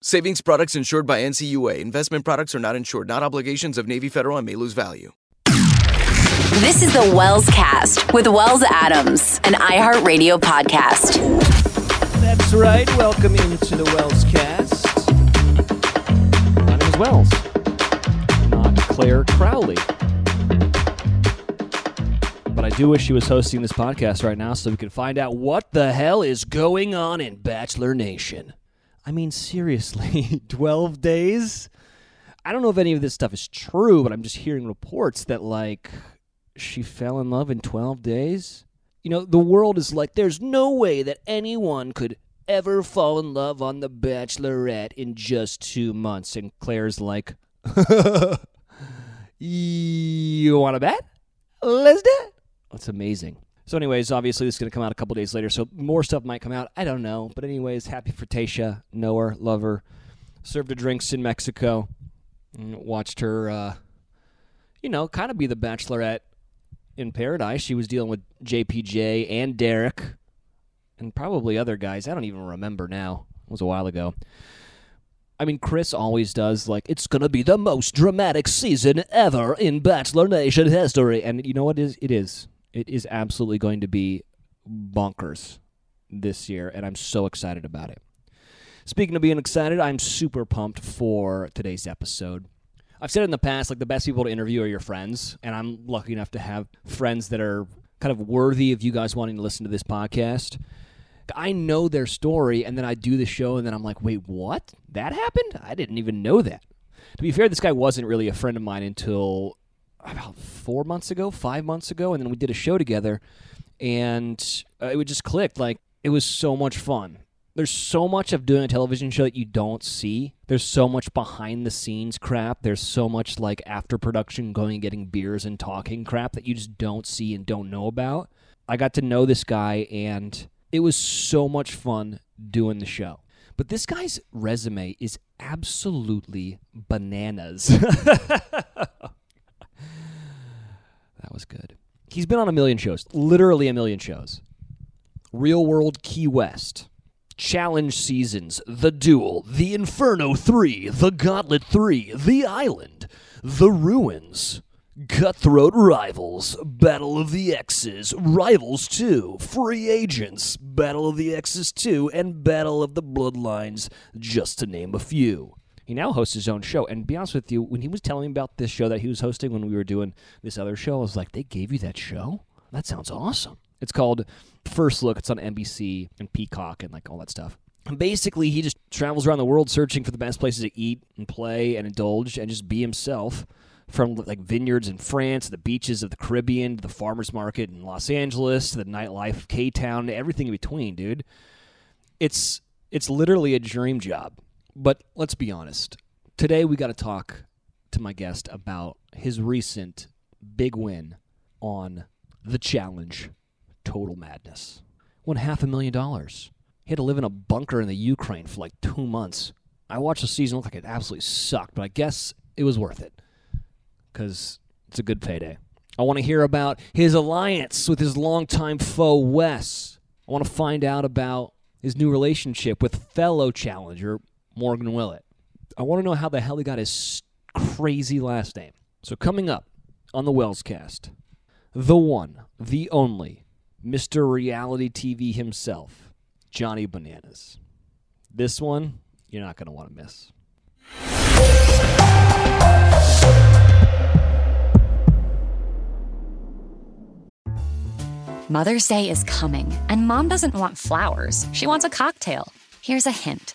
Savings products insured by NCUA. Investment products are not insured, not obligations of Navy Federal and may lose value. This is the Wells Cast with Wells Adams, an iHeartRadio podcast. That's right. Welcome into the Wells cast. My name is Wells, not Clare Crawley. But I do wish she was hosting this podcast right now so we can find out what the hell is going on in Bachelor Nation. I mean, seriously, 12 days? I don't know if any of this stuff is true, but I'm just hearing reports that, like, she fell in love in 12 days. You know, the world is like, there's no way that anyone could ever fall in love on The Bachelorette in just two months. And Clare's like, you want to bet? Let's do it. That's amazing. So, anyways, obviously this is going to come out a couple days later, so more stuff might come out. I don't know, but anyways, happy for Tayshia, know her, love her. Served her drinks in Mexico, and watched her, uh, you know, kind of be the Bachelorette in paradise. She was dealing with JPJ and Derek, and probably other guys. I don't even remember now. It was a while ago. I mean, Chris always does like it's gonna be the most dramatic season ever in Bachelor Nation history, and you know what it is? It is. It is absolutely going to be bonkers this year, and I'm so excited about it. Speaking of being excited, I'm super pumped for today's episode. I've said in the past, like the best people to interview are your friends, and I'm lucky enough to have friends that are kind of worthy of you guys wanting to listen to this podcast. I know their story, and then I do the show, and then I'm like, wait, what? That happened? I didn't even know that. To be fair, this guy wasn't really a friend of mine until about four months ago, five months ago, and then we did a show together, and uh, it would just clicked. Like it was so much fun. There's so much of doing a television show that you don't see. There's so much behind the scenes crap. There's so much like after production going and getting beers and talking crap that you just don't see and don't know about. I got to know this guy and it was so much fun doing the show. But this guy's resume is absolutely bananas. That was good. He's been on a million shows, literally a million shows. Real World Key West, Challenge Seasons, The Duel, The Inferno 3, The Gauntlet 3, The Island, The Ruins, Cutthroat Rivals, Battle of the X's, Rivals 2, Free Agents, Battle of the X's 2, and Battle of the Bloodlines, just to name a few. He now hosts his own show. And to be honest with you, when he was telling me about this show that he was hosting when we were doing this other show, I was like, they gave you that show? That sounds awesome. It's called First Look. It's on NBC and Peacock and like all that stuff. And basically, he just travels around the world searching for the best places to eat and play and indulge and just be himself. From like vineyards in France, the beaches of the Caribbean, to the farmers market in Los Angeles, to the nightlife of K Town, everything in between, dude. It's it's literally a dream job. But let's be honest. Today we got to talk to my guest about his recent big win on the challenge Total Madness. Won half a million dollars. He had to live in a bunker in the Ukraine for like two months. I watched the season, looked like it absolutely sucked, but I guess it was worth it because it's a good payday. I want to hear about his alliance with his longtime foe, Wes. I want to find out about his new relationship with fellow challenger, Morgan Willett. I want to know how the hell he got his crazy last name. So, coming up on the Wells cast, the one, the only, Mr. Reality TV himself, Johnny Bananas. This one, you're not going to want to miss. Mother's Day is coming, and mom doesn't want flowers. She wants a cocktail. Here's a hint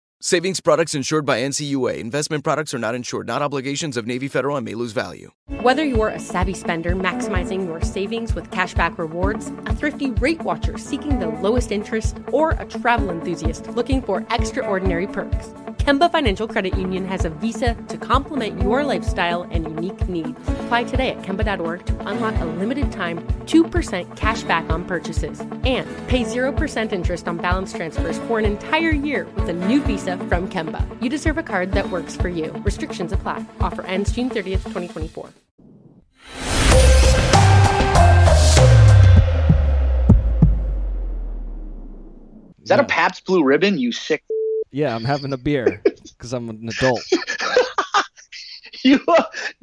Savings products insured by NCUA. Investment products are not insured, not obligations of Navy Federal and may lose value. Whether you're a savvy spender maximizing your savings with cashback rewards, a thrifty rate watcher seeking the lowest interest, or a travel enthusiast looking for extraordinary perks, Kemba Financial Credit Union has a visa to complement your lifestyle and unique needs. Apply today at Kemba.org to unlock a limited time 2% cash back on purchases and pay 0% interest on balance transfers for an entire year with a new visa from Kemba. You deserve a card that works for you. Restrictions apply. Offer ends June 30th, 2024. Is that a Pabst Blue Ribbon? You sick. Yeah, I'm having a beer because I'm an adult. you,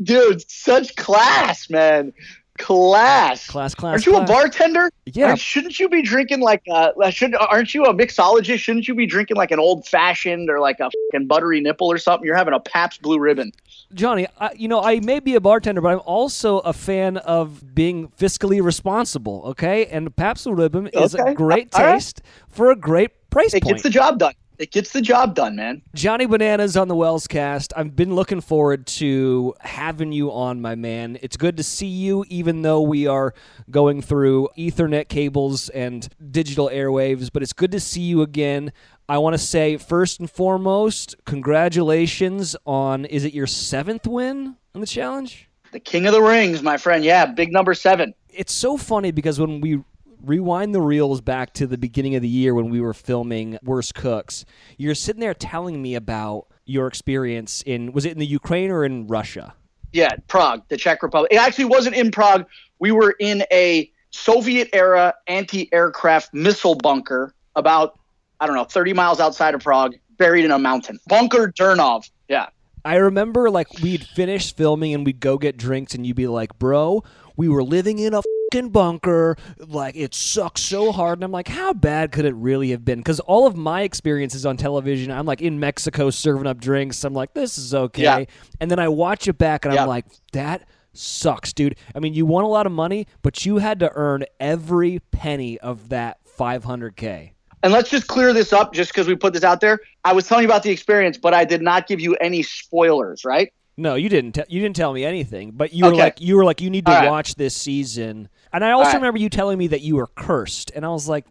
dude, such class, man. Class. Class, class. Aren't you class. a bartender? Yeah. Aren't- Shouldn't you be drinking like uh, a, should aren't you a mixologist? Shouldn't you be drinking like an old fashioned or like a fucking buttery nipple or something? You're having a Pabst Blue Ribbon. Johnny, I, you know, I may be a bartender, but I'm also a fan of being fiscally responsible. Okay, and Pabst Blue Ribbon is a great All right. taste for a great price It point. gets the job done. It gets the job done, man. Johnny Bananas on the Wells cast. I've been looking forward to having you on, my man. It's good to see you, even though we are going through Ethernet cables and digital airwaves, but it's good to see you again. I want to say, first and foremost, congratulations on is it your seventh win on the challenge? The king of the rings, my friend. Yeah, big number seven. It's so funny because when we rewind the reels back to the beginning of the year when we were filming Worst Cooks, you're sitting there telling me about your experience in was it in the Ukraine or in Russia? Yeah, Prague, the Czech Republic. It actually wasn't in Prague. We were in a Soviet era anti aircraft missile bunker about, I don't know, 30 miles outside of Prague, buried in a mountain. Bunker Durnov. Yeah. I remember like we'd finish filming and we'd go get drinks and you'd be like, "Bro, we were living in a fucking bunker. Like it sucks so hard." And I'm like, "How bad could it really have been?" Cuz all of my experiences on television, I'm like in Mexico serving up drinks. I'm like, "This is okay." Yeah. And then I watch it back and Yeah. I'm like, "That sucks, dude." I mean, you won a lot of money, but you had to earn every penny of that 500k. And let's just clear this up just because we put this out there. I was telling you about the experience, but I did not give you any spoilers, right? No, you didn't. Te- you didn't tell me anything. But you were like, you were like, you need to right. watch this season. And I also right. remember you telling me that you were cursed, and I was like,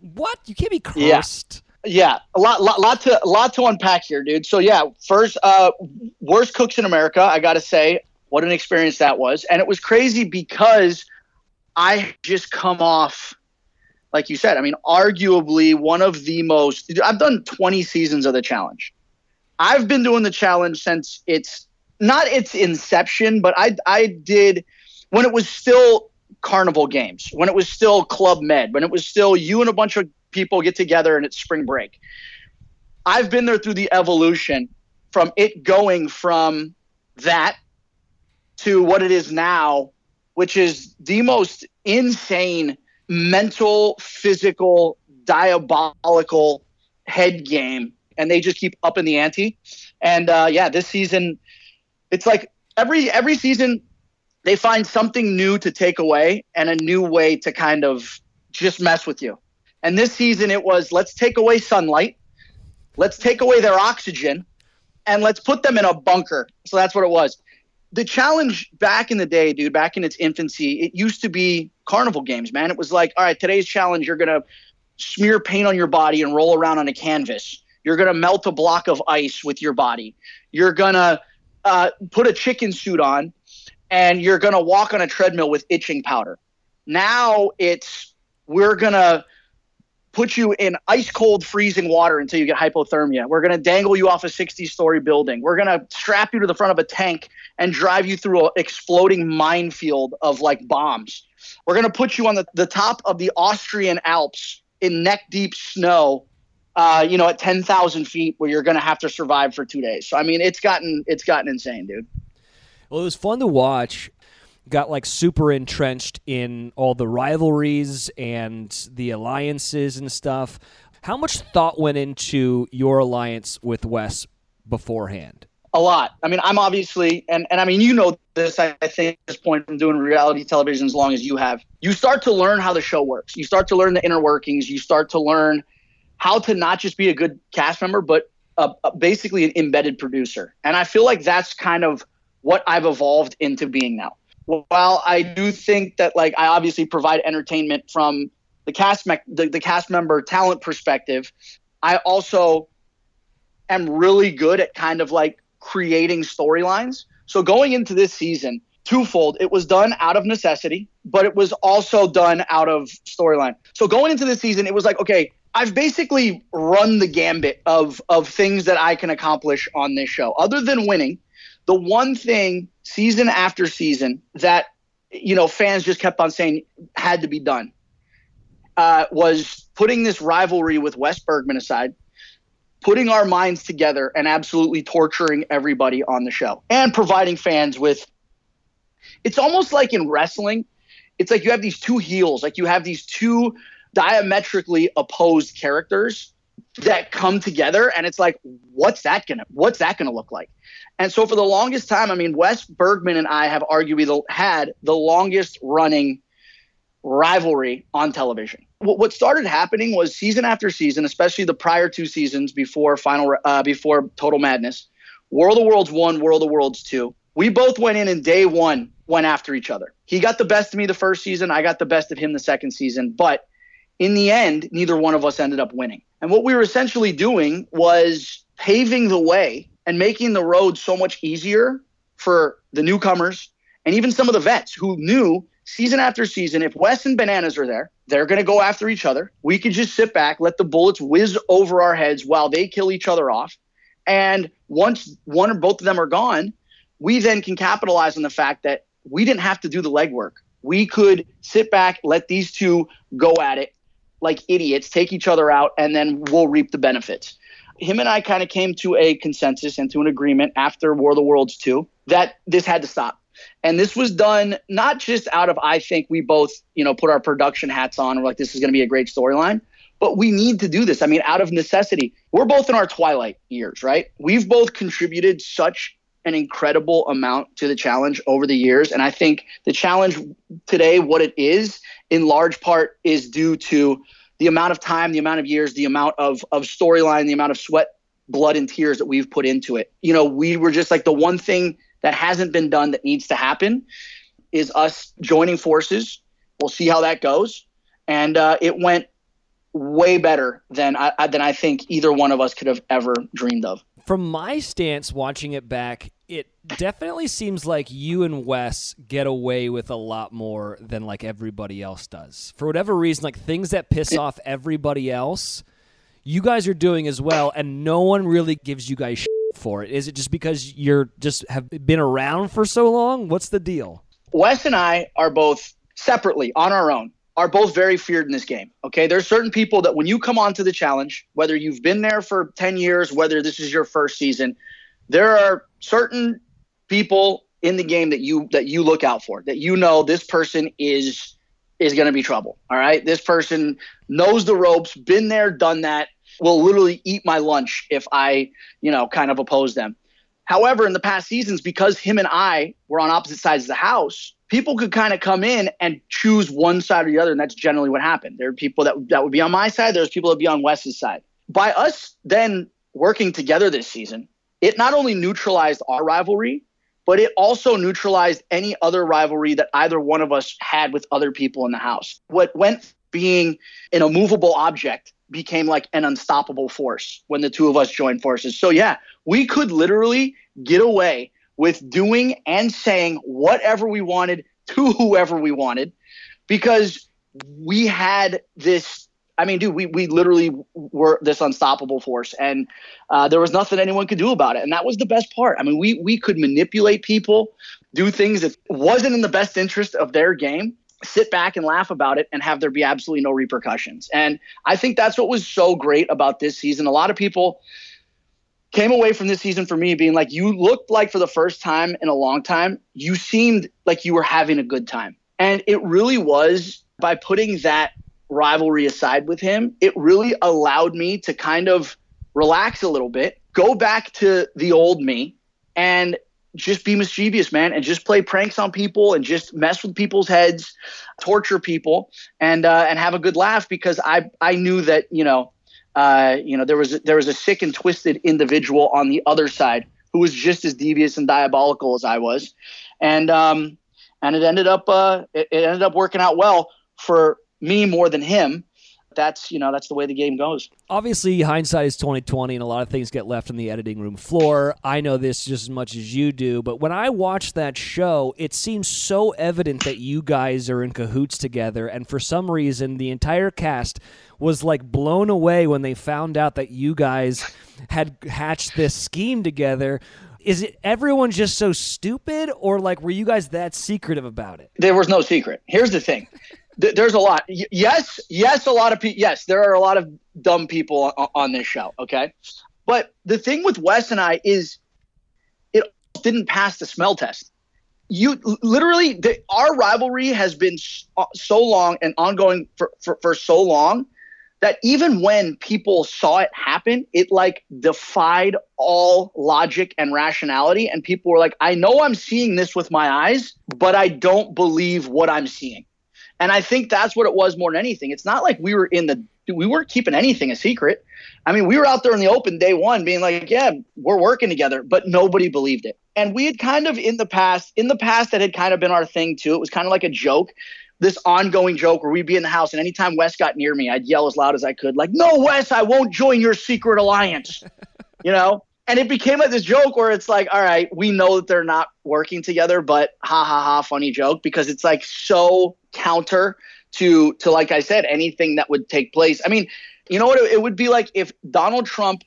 what? You can't be Yeah. cursed. Yeah, a lot, lot, lot to, lot to unpack here, dude. So yeah, first, uh, worst cooks in America. I got to say, what an experience that was, and it was crazy because I just come off, like you said, I mean, arguably one of the most, I've done 20 seasons of the challenge. I've been doing the challenge since it's not its inception, but I, I did when it was still carnival games, when it was still Club Med, when it was still you and a bunch of people get together and it's spring break. I've been there through the evolution from it going from that to what it is now, which is the most insane mental, physical, diabolical head game. And they just keep upping the ante. And uh, yeah, this season, it's like every every season they find something new to take away and a new way to kind of just mess with you. And this season it was let's take away sunlight, let's take away their oxygen, and let's put them in a bunker. So that's what it was. The challenge back in the day, dude, back in its infancy, it used to be carnival games, man. It was like, all right, today's challenge, you're gonna smear paint on your body and roll around on a canvas. You're gonna melt a block of ice with your body. You're gonna uh, put a chicken suit on and you're going to walk on a treadmill with itching powder. Now it's we're going to put you in ice cold freezing water until you get hypothermia. We're going to dangle you off a 60 story building. We're going to strap you to the front of a tank and drive you through an exploding minefield of like bombs. We're going to put you on the, the top of the Austrian Alps in neck deep snow. Uh, you know, at 10,000 feet where you're going to have to survive for two days. So, I mean, it's gotten, it's gotten insane, dude. Well, it was fun to watch. Got like super entrenched in all the rivalries and the alliances and stuff. How much thought went into your alliance with Wes beforehand? A lot. I mean, I'm obviously, and, and I mean, you know this, I, I think, at this point from doing reality television as long as you have. You start to learn how the show works. You start to learn the inner workings. You start to learn how to not just be a good cast member, but basically an embedded producer. And I feel like that's kind of what I've evolved into being now. While I do think that like I obviously provide entertainment from the cast me- the, the cast member talent perspective, I also am really good at kind of like creating storylines. So going into this season, twofold, it was done out of necessity, but it was also done out of storyline. So going into this season, it was like, okay, I've basically run the gambit of of things that I can accomplish on this show. Other than winning, the one thing season after season that you know fans just kept on saying had to be done uh, was putting this rivalry with Wes Bergman aside, putting our minds together and absolutely torturing everybody on the show and providing fans with. It's almost like in wrestling, it's like you have these two heels, like you have these two diametrically opposed characters that come together and it's like what's that gonna what's that gonna look like and so for the longest time, I mean, Wes Bergman and I have arguably had the longest running rivalry on television. What started happening was season after season, especially the prior two seasons before final uh, before Total Madness, World of Worlds one, World of Worlds two. We both went in and day one went after each other. He got the best of me the first season. I got the best of him the second season. But in the end, neither one of us ended up winning. And what we were essentially doing was paving the way and making the road so much easier for the newcomers and even some of the vets who knew season after season if Wes and Bananas are there, they're going to go after each other. We could just sit back, let the bullets whiz over our heads while they kill each other off. And once one or both of them are gone, we then can capitalize on the fact that we didn't have to do the legwork. We could sit back, let these two go at it like idiots, take each other out, and then we'll reap the benefits him and I kind of came to a consensus and to an agreement after War of the Worlds 2 that this had to stop. And this was done not just out of I think we both, you know, put our production hats on we're like this is going to be a great storyline, but we need to do this. I mean, out of necessity. We're both in our twilight years, right? We've both contributed such an incredible amount to the challenge over the years and I think the challenge today what it is in large part is due to the amount of time, the amount of years, the amount of of storyline, the amount of sweat, blood, and tears that we've put into it. You know, we were just like the one thing that hasn't been done that needs to happen is us joining forces. We'll see how that goes, and uh, it went way better than I than I think either one of us could have ever dreamed of. From my stance watching it back, it definitely seems like you and Wes get away with a lot more than like everybody else does. For whatever reason, like things that piss off everybody else, you guys are doing as well, and no one really gives you guys shit for it. Is it just because you're just have been around for so long? What's the deal? Wes and I are both separately on our own are both very feared in this game. Okay. There's certain people that when you come onto the challenge, whether you've been there for 10 years, whether this is your first season, there are certain people in the game that you that you look out for, that you know this person is is going to be trouble. All right. This person knows the ropes, been there, done that, will literally eat my lunch if I, you know, kind of oppose them. However, in the past seasons, because him and I were on opposite sides of the house, people could kind of come in and choose one side or the other, and that's generally what happened. There are people that that would be on my side. There's people that would be on Wes's side. By us then working together this season, it not only neutralized our rivalry, but it also neutralized any other rivalry that either one of us had with other people in the house. What went being an immovable object became like an unstoppable force when the two of us joined forces. So yeah, we could literally get away with doing and saying whatever we wanted to whoever we wanted because we had this I mean, dude, we, we literally were this unstoppable force, and uh, there was nothing anyone could do about it. And that was the best part. I mean, we we could manipulate people, do things that wasn't in the best interest of their game, sit back and laugh about it, and have there be absolutely no repercussions. And I think that's what was so great about this season. A lot of people came away from this season for me being like, you looked like for the first time in a long time, you seemed like you were having a good time. And it really was by putting that rivalry aside with him, it really allowed me to kind of relax a little bit, go back to the old me, and just be mischievous, man, and just play pranks on people and just mess with people's heads, torture people, and uh, and have a good laugh because I I knew that you know uh, you know there was there was a sick and twisted individual on the other side who was just as devious and diabolical as I was, and um, and it ended up uh, it, it ended up working out well for me more than him that's you know that's the way the game goes. Obviously, hindsight is twenty twenty, and a lot of things get left on the editing room floor. I know this just as much as you do, but when I watched that show, it seems so evident that you guys are in cahoots together, and for some reason, the entire cast was like blown away when they found out that you guys had hatched this scheme together is it everyone just so stupid or like were you guys that secretive about it there was no secret here's the thing th- there's a lot. Y- yes, yes, a lot of people. Yes, there are a lot of dumb people on, on this show. Okay, but the thing with Wes and I is it didn't pass the smell test. You literally, the, our rivalry has been uh, so long and ongoing for, for, for so long that even when people saw it happen, it like defied all logic and rationality. And people were like, I know I'm seeing this with my eyes, but I don't believe what I'm seeing. And I think that's what it was more than anything. It's not like we were in the we weren't keeping anything a secret. I mean, we were out there in the open day one being like, yeah, we're working together, but nobody believed it. And we had kind of in the past, in the past, that had kind of been our thing too. It was kind of like a joke, this ongoing joke where we'd be in the house and anytime Wes got near me, I'd yell as loud as I could, like, no, Wes, I won't join your secret alliance, you know? And it became like this joke where it's like, all right, we know that they're not working together, but ha ha ha, funny joke because it's like so counter to to like I said, anything that would take place. I mean, you know what? It, would be like if Donald Trump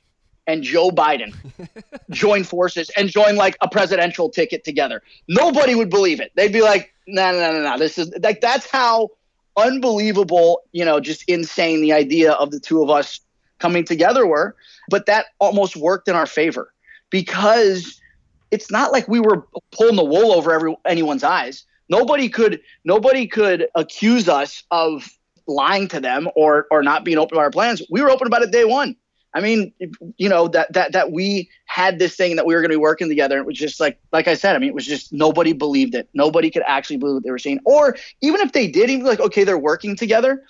and Joe Biden join forces and join like a presidential ticket together. Nobody would believe it. They'd be like, no, no, no, no. This is like that's how unbelievable, you know, just insane the idea of the two of us coming together were. But that almost worked in our favor because it's not like we were pulling the wool over every, anyone's eyes. Nobody could nobody could accuse us of lying to them or or not being open about our plans. We were open about it day one. I mean, you know that that that we had this thing that we were going to be working together. It was just like like I said. I mean, it was just nobody believed it. Nobody could actually believe what they were saying. Or even if they did, even like okay, they're working together.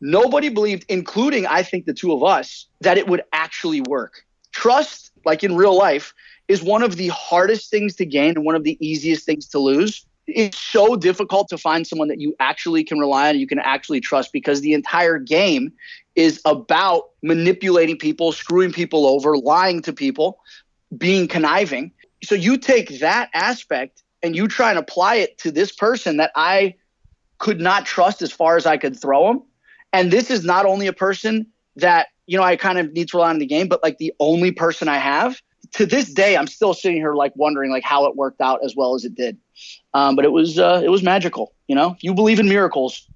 Nobody believed, including I think the two of us, that it would actually work. Trust, like in real life, is one of the hardest things to gain and one of the easiest things to lose. It's so difficult to find someone that you actually can rely on, you can actually trust, because the entire game is about manipulating people, screwing people over, lying to people, being conniving. So you take that aspect and you try and apply it to this person that I could not trust as far as I could throw him. And this is not only a person that, you know, I kind of need to rely on the game, but like the only person I have. To this day, I'm still sitting here like wondering like how it worked out as well as it did. Um, but it was uh, it was magical. You know, you believe in miracles,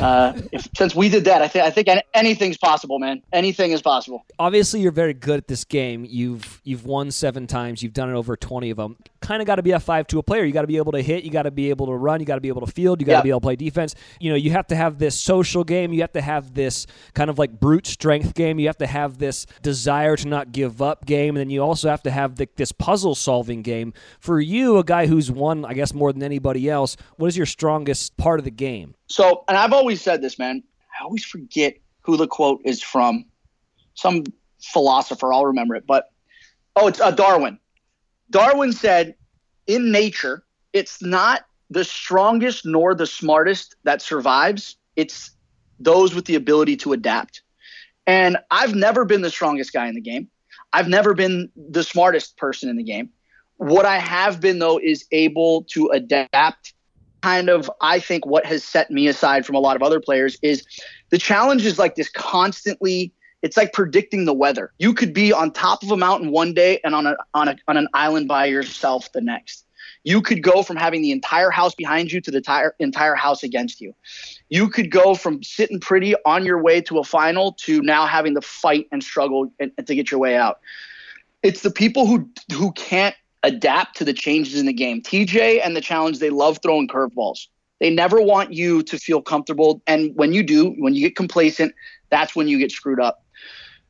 uh, if, since we did that, I think I think anything's possible, man. Anything is possible. Obviously, you're very good at this game. You've you've won seven times. You've done it over twenty of them. Kind of got to be a five to a player. You got to be able to hit. You got to be able to run. You got to be able to field. You got to yep. be able to play defense. You know, you have to have this social game. You have to have this kind of like brute strength game. You have to have this desire to not give up game, and then you also have to have the, this puzzle solving game. For you, a guy who's won, I guess, more than anybody else, what is your strongest part of the game? So, and I've always said this, man. I always forget who the quote is from. Some philosopher, I'll remember it. But oh, it's uh, Darwin. Darwin said, "In nature, it's not the strongest nor the smartest that survives. It's those with the ability to adapt." And I've never been the strongest guy in the game. I've never been the smartest person in the game. What I have been though is able to adapt kind of I think what has set me aside from a lot of other players is the challenge is like this constantly it's like predicting the weather. You could be on top of a mountain one day and on a on a on an island by yourself the next. You could go from having the entire house behind you to the entire entire house against you. You could go from sitting pretty on your way to a final to now having to fight and struggle and, and to get your way out. It's the people who who can't adapt to the changes in the game. TJ and the challenge, they love throwing curveballs. They never want you to feel comfortable. And when you do, when you get complacent, that's when you get screwed up.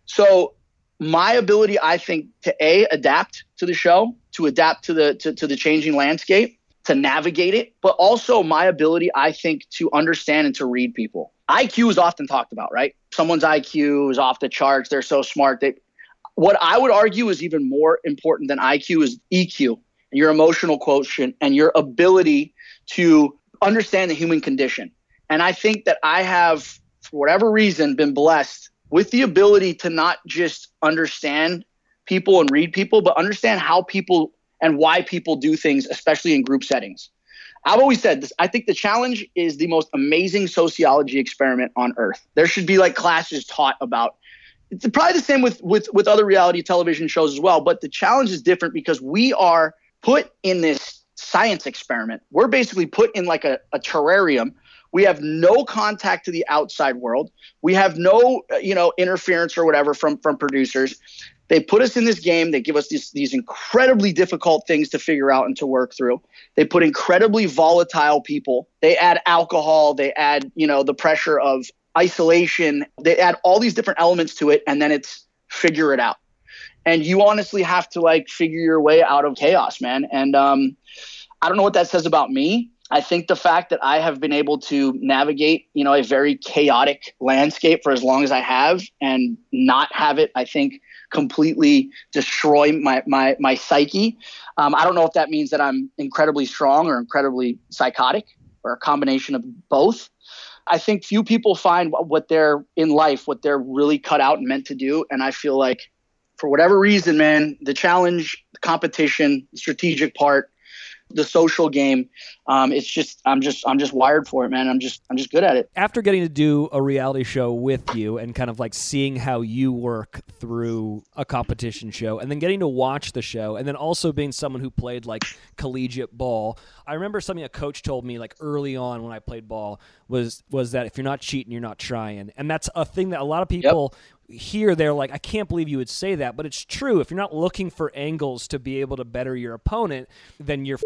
So my ability, I think, to A, adapt to the show, to adapt to the to, to the changing landscape, to navigate it, but also my ability, I think, to understand and to read people. IQ is often talked about, right? Someone's IQ is off the charts. They're so smart. They what I would argue is even more important than IQ is EQ, your emotional quotient, and your ability to understand the human condition. And I think that I have, for whatever reason, been blessed with the ability to not just understand people and read people, but understand how people and why people do things, especially in group settings. I've always said this. I think the challenge is the most amazing sociology experiment on earth. There should be like classes taught about it's probably the same with with with other reality television shows as well but the challenge is different because we are put in this science experiment we're basically put in like a, a terrarium we have no contact to the outside world we have no you know interference or whatever from from producers they put us in this game they give us these, these incredibly difficult things to figure out and to work through they put incredibly volatile people they add alcohol they add you know the pressure of isolation. They add all these different elements to it, and then it's figure it out. And you honestly have to like figure your way out of chaos, man. And um, I don't know what that says about me. I think the fact that I have been able to navigate, you know, a very chaotic landscape for as long as I have and not have it, I think, completely destroy my my my psyche. Um, I don't know if that means that I'm incredibly strong or incredibly psychotic or a combination of both. I think few people find what they're in life, what they're really cut out and meant to do. And I feel like for whatever reason, man, the challenge, the competition, the strategic part, the social game. Um, it's just I'm just I'm just wired for it, man. I'm just I'm just good at it. After getting to do a reality show with you and kind of like seeing how you work through a competition show, and then getting to watch the show, and then also being someone who played like collegiate ball. I remember something a coach told me like early on when I played ball was was that if you're not cheating, you're not trying, and that's a thing that a lot of people. Yep here they're like, I can't believe you would say that, but it's true. If you're not looking for angles to be able to better your opponent, then you're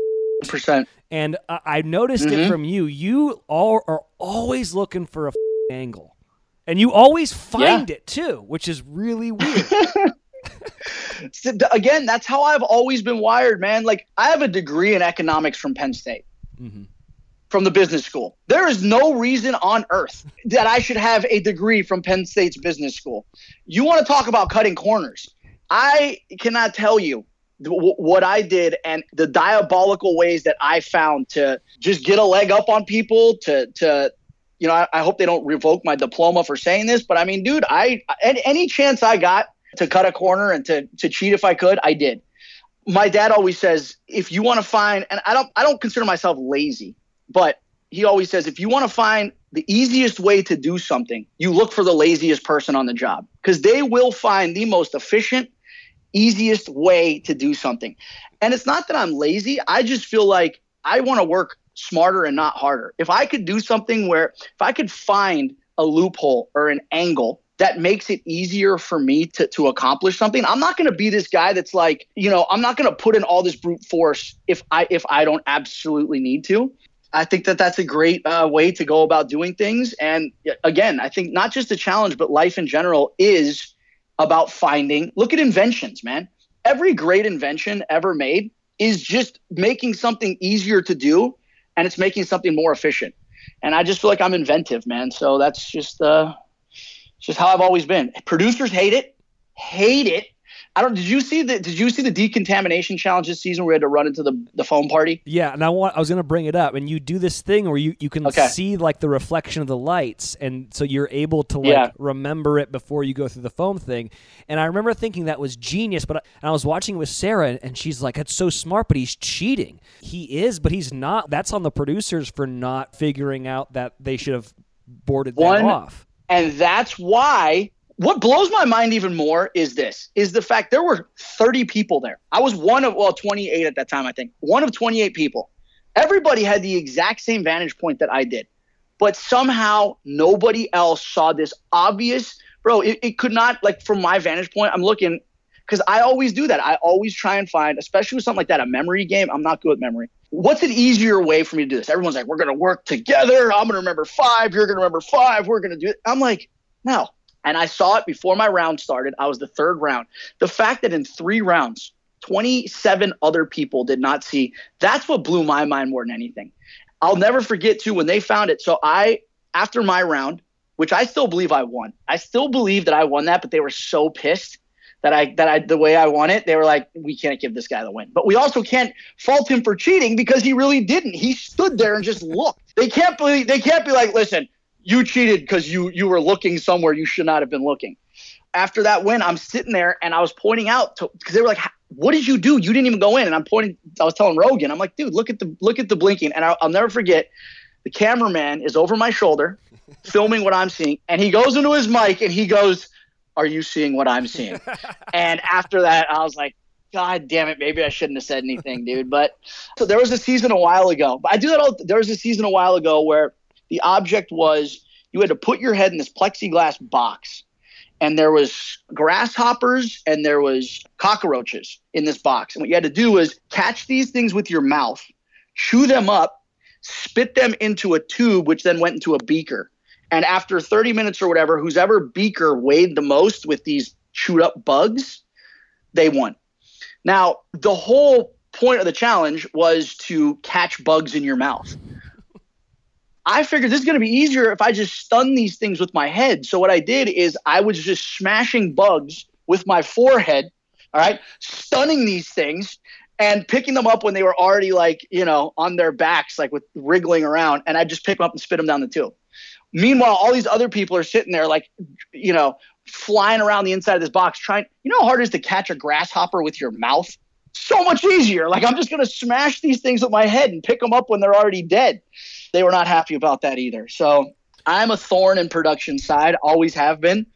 percent. And uh, I noticed mm-hmm. it from you. You all are always looking for a angle, and you always find yeah. it too, which is really weird. Again, that's how I've always been wired, man. Like I have a degree in economics from Penn State. Mm-hmm. From the business school. There is no reason on earth that I should have a degree from Penn State's business school. You want to talk about cutting corners? I cannot tell you what I did and the diabolical ways that I found to just get a leg up on people, to to you know, I, I, hope they don't revoke my diploma for saying this, but I mean, dude, I any chance I got to cut a corner and to to cheat if I could, I did. My dad always says, if you want to find, and I don't I don't consider myself lazy, but he always says, if you want to find the easiest way to do something, you look for the laziest person on the job because they will find the most efficient, easiest way to do something. And it's not that I'm lazy. I just feel like I want to work smarter and not harder. If I could do something where if I could find a loophole or an angle that makes it easier for me to, to accomplish something. I'm not going to be this guy that's like, you know, I'm not going to put in all this brute force if I if I don't absolutely need to. I think that that's a great uh, way to go about doing things. And again, I think not just the challenge, but life in general is about finding. Look at inventions, man. Every great invention ever made is just making something easier to do and it's making something more efficient. And I just feel like I'm inventive, man. So that's just uh, just how I've always been. Producers hate it, hate it. I don't. Did you see the Did you see the decontamination challenge this season where we had to run into the the foam party? Yeah, and I want. I was going to bring it up, and you do this thing where you you can okay. see like the reflection of the lights, and so you're able to like yeah. remember it before you go through the foam thing. And I remember thinking that was genius, but I, and I was watching it with Sarah, and she's like, "That's so smart," but he's cheating. He is, but he's not. That's on the producers for not figuring out that they should have boarded One, that off. And that's why what blows my mind even more is this is the fact there were 30 people there. I was one of well 28 at that time i think. One of 28 people. Everybody had the exact same vantage point that i did. But somehow nobody else saw this obvious bro it, it could not like from my vantage point i'm looking because i always do that. I always try and find especially with something like that a memory game i'm not good with memory. What's an easier way for me to do this? Everyone's like we're to work together. I'm to remember five. You're to remember five. We're to do it. I'm like no and I saw it before my round started. I was the third round. The fact that in three rounds, 27 other people did not see, that's what blew my mind more than anything. I'll never forget too when they found it. So I, after my round, which I still believe I won, I still believe that I won that, but they were so pissed that I that I the way I won it, they were like, we can't give this guy the win. But we also can't fault him for cheating because he really didn't. He stood there and just looked. They can't believe they can't be like, listen, you cheated because you you were looking somewhere you should not have been looking. After that win, I'm sitting there and I was pointing out because they were like, "What did you do? You didn't even go in." And I'm pointing. I was telling Rogan, I'm like, "Dude, look at the look at the blinking." And I'll, I'll never forget. The cameraman is over my shoulder, filming what I'm seeing, and he goes into his mic and he goes, "Are you seeing what I'm seeing?" and after that, I was like, God damn it, maybe I shouldn't have said anything, dude. But so there was a season a while ago. But I do that all there was a season a while ago where the object was you had to put your head in this plexiglass box and there was grasshoppers and there was cockroaches in this box. And what you had to do was catch these things with your mouth chew them up spit them into a tube which then went into a beaker. And after 30 minutes or whatever whose ever beaker weighed the most with these chewed up bugs they won. Now the whole point of the challenge was to catch bugs in your mouth I figured this is going to be easier if I just stun these things with my head. So what I did is I was just smashing bugs with my forehead, all right, stunning these things and picking them up when they were already like, you know, on their backs, like with wriggling around. And I just pick them up and spit them down the tube. Meanwhile, all these other people are sitting there like, you know, flying around the inside of this box trying, you know how hard it is to catch a grasshopper with your mouth? So much easier. Like I'm just going to smash these things with my head and pick them up when they're already dead they were not happy about that either. So I'm a thorn in production side, always have been. Have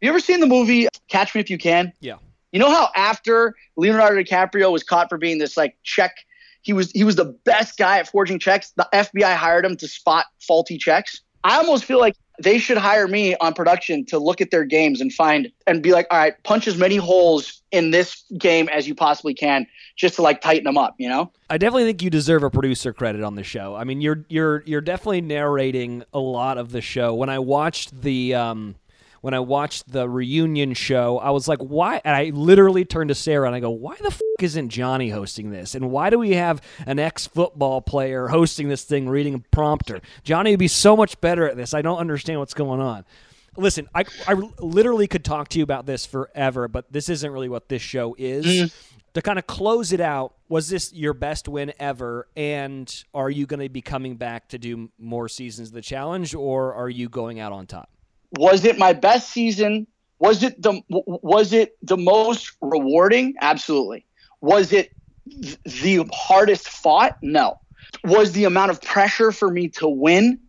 you ever seen the movie Catch Me If You Can? Yeah. You know how after Leonardo DiCaprio was caught for being this like check, he was he was the best guy at forging checks. The FBI hired him to spot faulty checks. I almost feel like they should hire me on production to look at their games and find and be like, all right, punch as many holes in this game as you possibly can, just to like tighten them up. You know? I definitely think you deserve a producer credit on the show. I mean, you're you're you're definitely narrating a lot of the show. When I watched the um, when I watched the reunion show, I was like, why? And I literally turned to Sarah and I go, why the f- isn't Johnny hosting this? And why do we have an ex football player hosting this thing, reading a prompter? Johnny would be so much better at this. I don't understand what's going on. Listen, I, I literally could talk to you about this forever, but this isn't really what this show is. Mm. to kind of close it out, was this your best win ever? And are you going to be coming back to do more seasons of the challenge, or are you going out on top? Was it my best season? Was it the was it the most rewarding? Absolutely. Was it the hardest fought? No. Was the amount of pressure for me to win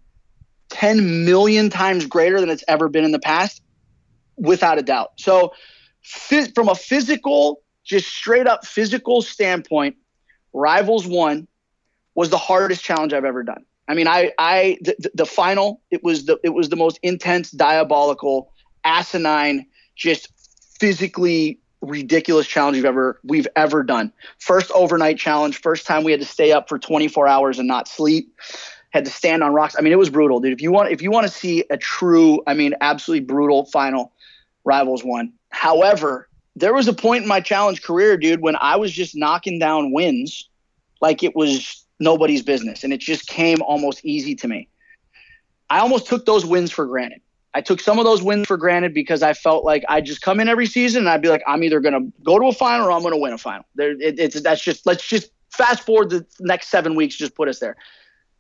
10 million times greater than it's ever been in the past? Without a doubt. So, from a physical, just straight up physical standpoint, Rivals One was the hardest challenge I've ever done. I mean, I, I, the, the final, it was the, it was the most intense, diabolical, asinine, just physically ridiculous challenge we've ever we've ever done. First overnight challenge, first time we had to stay up for 24 hours and not sleep. Had to stand on rocks. I mean, it was brutal, dude. If you want if you want to see a true, I mean, absolutely brutal final, Rivals One. However, there was a point in my challenge career, dude, when I was just knocking down wins like it was nobody's business and it just came almost easy to me. I almost took those wins for granted. I took some of those wins for granted because I felt like I'd just come in every season and I'd be like, I'm either going to go to a final or I'm going to win a final. There, it, it's that's just let's just fast forward the next seven weeks, just put us there.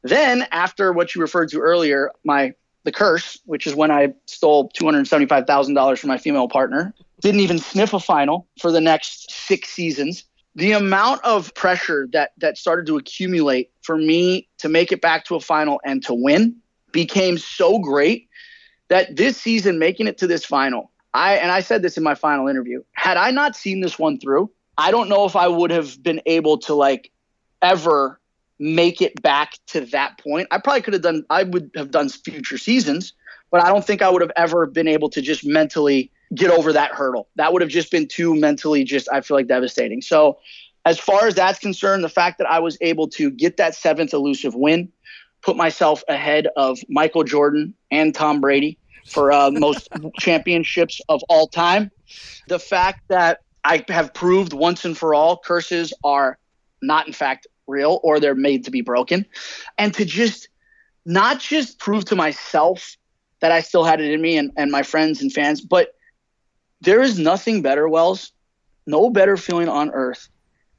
Then after what you referred to earlier, my the curse, which is when I stole two hundred seventy five thousand dollars from my female partner, didn't even sniff a final for the next six seasons. The amount of pressure that that started to accumulate for me to make it back to a final and to win became so great that this season, making it to this final, I and I said this in my final interview. Had I not seen this one through, I don't know if I would have been able to like ever make it back to that point. I probably could have done I would have done future seasons, but I don't think I would have ever been able to just mentally get over that hurdle. That would have just been too mentally just I feel like devastating. So as far as that's concerned, the fact that I was able to get that seventh elusive win, put myself ahead of Michael Jordan and Tom Brady for uh, most championships of all time. The fact that I have proved once and for all curses are not, in fact, real or they're made to be broken. And to just not just prove to myself that I still had it in me and, and my friends and fans, but there is nothing better, Wells, no better feeling on earth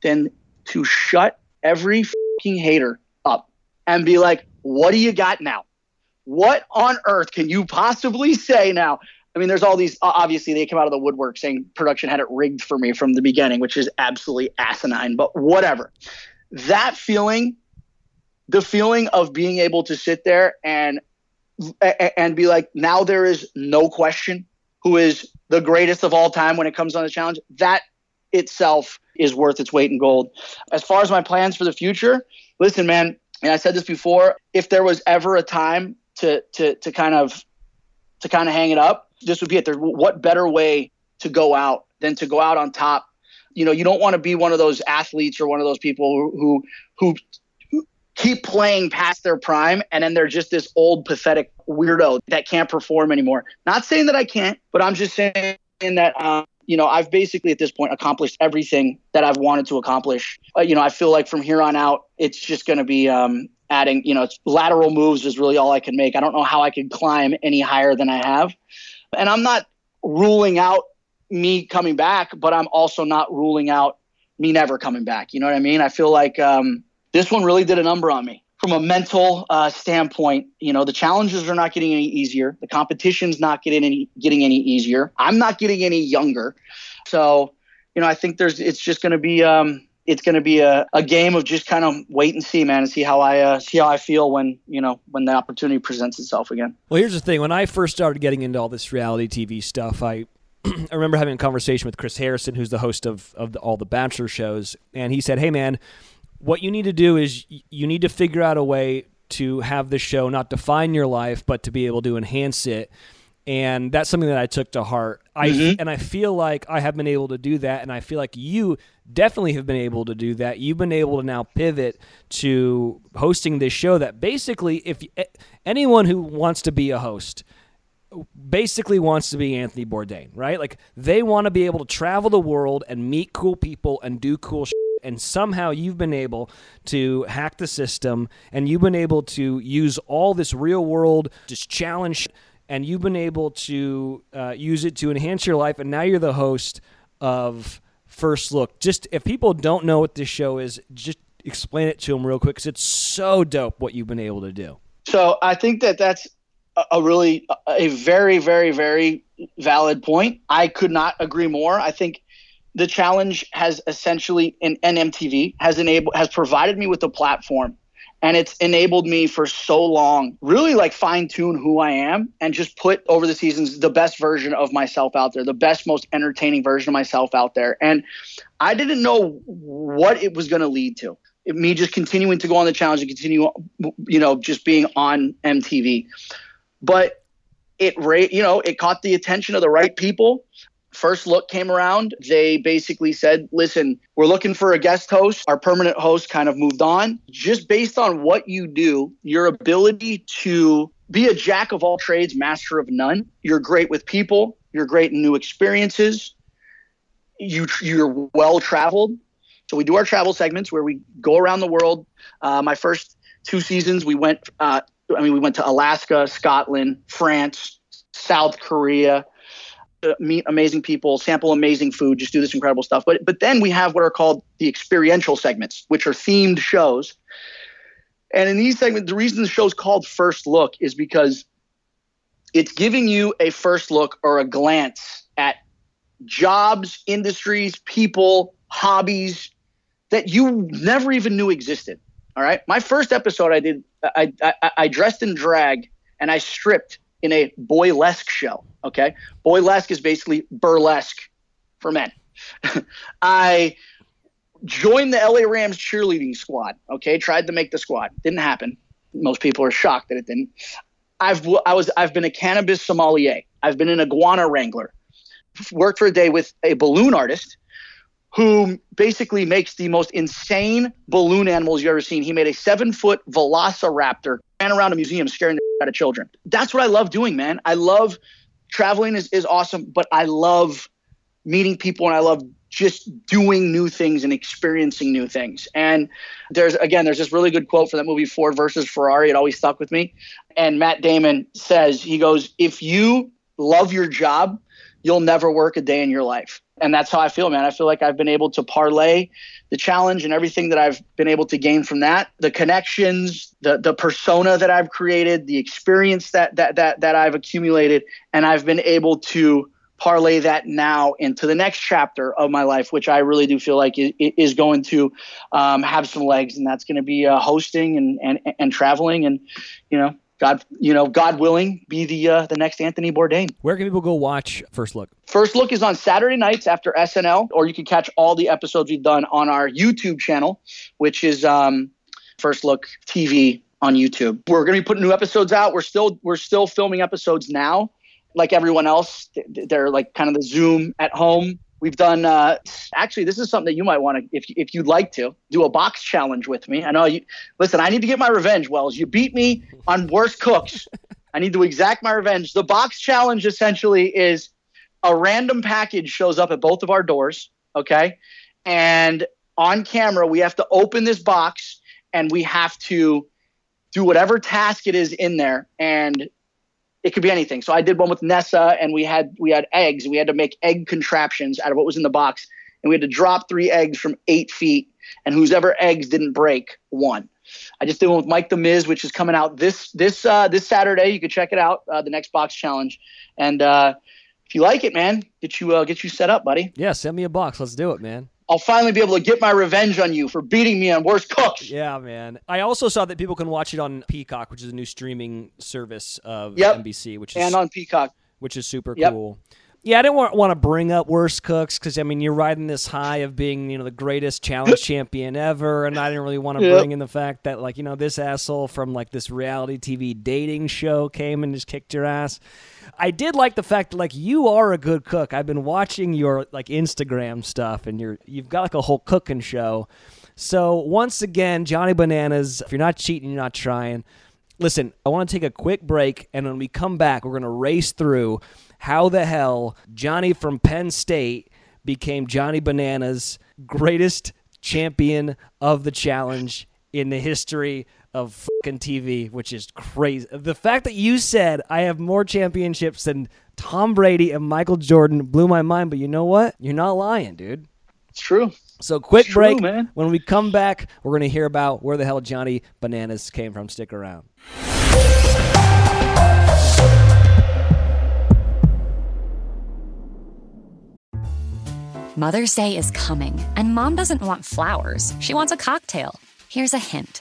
than to shut every fucking hater up and be like, what do you got now? What on earth can you possibly say now? I mean, there's all these. Obviously, they come out of the woodwork saying production had it rigged for me from the beginning, which is absolutely asinine. But whatever. That feeling, the feeling of being able to sit there and and be like, now there is no question who is the greatest of all time when it comes on the challenge. That itself is worth its weight in gold. As far as my plans for the future, listen, man. And I said this before. If there was ever a time to to to kind of to kind of hang it up, this would be it. There, what better way to go out than to go out on top? You know, you don't want to be one of those athletes or one of those people who who, who keep playing past their prime and then they're just this old pathetic weirdo that can't perform anymore. Not saying that I can't, but I'm just saying that um, you know I've basically at this point accomplished everything that I've wanted to accomplish. Uh, you know, I feel like from here on out, it's just going to be um, adding, you know, lateral moves is really all I can make. I don't know how I could climb any higher than I have. And I'm not ruling out me coming back, but I'm also not ruling out me never coming back. You know what I mean? I feel like um, this one really did a number on me from a mental uh, standpoint. You know, the challenges are not getting any easier. The competition's not getting any getting any easier. I'm not getting any younger. So, you know, I think there's it's just going to be um, it's going to be a, a game of just kind of wait and see, man, and see how I uh, see how I feel when you know when the opportunity presents itself again. Well, here's the thing: when I first started getting into all this reality TV stuff, I I remember having a conversation with Chris Harrison, who's the host of of the, all the Bachelor shows, and he said, "Hey, man, what you need to do is you need to figure out a way to have the show not define your life, but to be able to enhance it." and that's something that I took to heart. I mm-hmm. and I feel like I have been able to do that, and I feel like you definitely have been able to do that. You've been able to now pivot to hosting this show. That basically, if anyone who wants to be a host basically wants to be Anthony Bourdain, right? Like they want to be able to travel the world and meet cool people and do cool. Shit and somehow you've been able to hack the system and you've been able to use all this real world just challenge and you've been able to uh, use it to enhance your life, and now you're the host of First Look. Just if people don't know what this show is, just explain it to them real quick because it's so dope what you've been able to do. So I think that that's a- really a very very very valid point. I could not agree more. I think the challenge has essentially in NMTV has enabled has provided me with a platform and it's enabled me for so long really like fine tune who I am and just put over the seasons the best version of myself out there, the best most entertaining version of myself out there. And I didn't know what it was going to lead to. Me just continuing to go on the challenge and continue you know just being on MTV. But it you know, it caught the attention of the right people first look came around, they basically said, listen, we're looking for a guest host. Our permanent host kind of moved on. Just based on what you do, your ability to be a jack of all trades, master of none. You're great with people, you're great in new experiences. You you're well traveled. So we do our travel segments where we go around the world. Uh, my first two seasons, we went. Uh, I mean, we went to Alaska, Scotland, France, South Korea, meet amazing people, sample amazing food, just do this incredible stuff. But but then we have what are called the experiential segments, which are themed shows. And in these segments, the reason the show's called First Look is because it's giving you a first look or a glance at jobs, industries, people, hobbies that you never even knew existed. All right. My first episode, I did, I, I, I dressed in drag and I stripped in a boylesque show. Okay. Boylesque is basically burlesque for men. I joined the LA Rams cheerleading squad. Okay. Tried to make the squad. Didn't happen. Most people are shocked that it didn't. I've, I was, I've been a cannabis sommelier. I've been an iguana wrangler. Worked for a day with a balloon artist who basically makes the most insane balloon animals you've ever seen. He made a seven foot velociraptor, ran around a museum scaring the out of children. That's what I love doing, man. I love traveling is, is awesome, but I love meeting people and I love just doing new things and experiencing new things. And there's again, there's this really good quote for that movie Ford versus Ferrari. It always stuck with me. And Matt Damon says, he goes, if you love your job, you'll never work a day in your life. And that's how I feel, man. I feel like I've been able to parlay the challenge and everything that I've been able to gain from that, the connections, the the persona that I've created, the experience that that that that I've accumulated, and I've been able to parlay that now into the next chapter of my life, which I really do feel like is, is going to um, have some legs, and that's going to be uh, hosting and, and and traveling, and you know, God, you know, God willing, be the uh, the next Anthony Bourdain. Where can people go watch First Look? First Look is on Saturday nights after SNL, or you can catch all the episodes we've done on our YouTube channel, which is um, First Look TV on YouTube. We're going to be putting new episodes out. We're still we're still filming episodes now, like everyone else. They're like kind of the Zoom at home We've done uh, actually. This is something that you might want to, if if you'd like to, do a box challenge with me. I know you. Listen, I need to get my revenge. Wells, you beat me on worst cooks. I need to exact my revenge. The box challenge essentially is a random package shows up at both of our doors. Okay, and on camera we have to open this box and we have to do whatever task it is in there and it could be anything. So I did one with Nessa, and we had we had eggs. We had to make egg contraptions out of what was in the box, and we had to drop three eggs from eight feet, and whoever eggs didn't break won. I just did one with Mike the Miz, which is coming out this this uh, this Saturday. You can check it out, uh, the next box challenge, and uh, if you like it, man, get you uh, get you set up, buddy. Yeah, send me a box. Let's do it, man. I'll finally be able to get my revenge on you for beating me on worst cooks. Yeah, man. I also saw that people can watch it on Peacock, which is a new streaming service of Yep. NBC, which is And on Peacock. which is super Yep. cool. Yeah, I didn't want, want to bring up worst cooks because I mean you're riding this high of being you know the greatest challenge champion ever, and I didn't really want to Yep. bring in the fact that like you know this asshole from like this reality TV dating show came and just kicked your ass. I did like the fact that like you are a good cook. I've been watching your like Instagram stuff, and you're you've got like a whole cooking show. So once again, Johnny Bananas, if you're not cheating, you're not trying. Listen, I want to take a quick break, and when we come back, we're going to race through how the hell Johnny from Penn State became Johnny Bananas' greatest champion of the challenge in the history of fucking TV, which is crazy. The fact that you said I have more championships than Tom Brady and Michael Jordan blew my mind, but you know what? You're not lying, dude. It's true. So quick True, break. man. When we come back, we're going to hear about where the hell Johnny Bananas came from. Stick around. Mother's Day is coming, and mom doesn't want flowers. She wants a cocktail. Here's a hint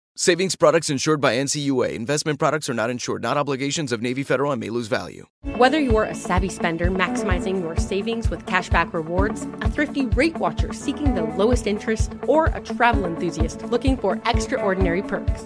Savings products insured by NCUA. Investment products are not insured, not obligations of Navy Federal and may lose value. Whether you're a savvy spender maximizing your savings with cashback rewards, a thrifty rate watcher seeking the lowest interest, or a travel enthusiast looking for extraordinary perks,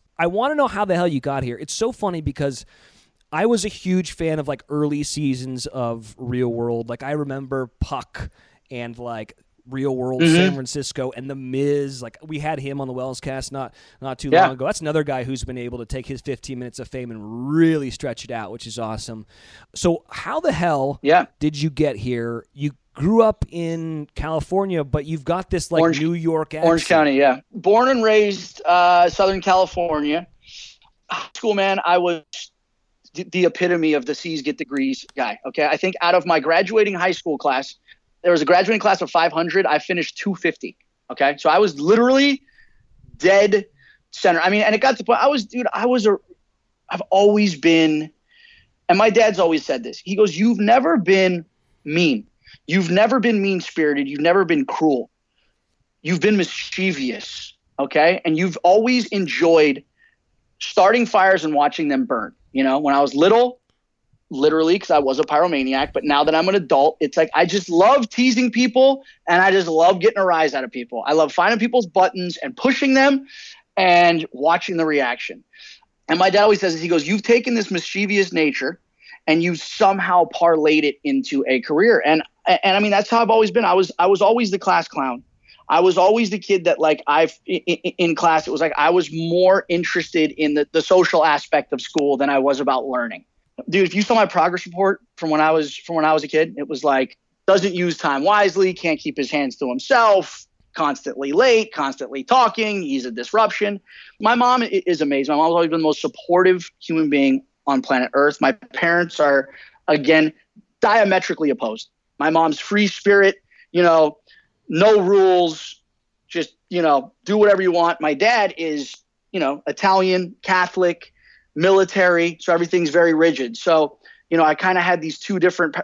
I want to know how the hell you got here. It's so funny because I was a huge fan of like early seasons of Real World. Like I remember Puck and like Real World San Francisco and the Miz. Like we had him on the Wells cast not not too Yeah. long ago. That's another guy who's been able to take his 15 minutes of fame and really stretch it out, which is awesome. So how the hell Yeah. did you get here? You grew up in California, but you've got this like Orange- New York accent. Orange County, yeah. Born and raised uh, Southern California. High School man, I was the, the epitome of the C's get degrees guy. Okay, I think out of my graduating high school class, there was a graduating class of 500. I finished 250. Okay, so I was literally dead center. I mean, and it got to the point. I was, dude. I was a. I've always been, and my dad's always said this. He goes, "You've never been mean. You've never been mean spirited. You've never been cruel. You've been mischievous, okay? And you've always enjoyed starting fires and watching them burn. You know, when I was little, literally, because I was a pyromaniac, but now that I'm an adult, it's like I just love teasing people and I just love getting a rise out of people. I love finding people's buttons and pushing them and watching the reaction. And my dad always says, he goes, You've taken this mischievous nature and you somehow parlayed it into a career. And and I mean that's how I've always been. I was I was always the class clown. I was always the kid that like I've in, in class. It was like I was more interested in the, the social aspect of school than I was about learning. Dude, if you saw my progress report from when I was from when I was a kid, it was like doesn't use time wisely, can't keep his hands to himself, constantly late, constantly talking. He's a disruption. My mom is amazing. My mom's always been the most supportive human being on planet Earth. My parents are again diametrically opposed. My mom's free spirit, you know, no rules, just, you know, do whatever you want. My dad is, you know, Italian, Catholic, military, so everything's very rigid. So, you know, I kind of had these two different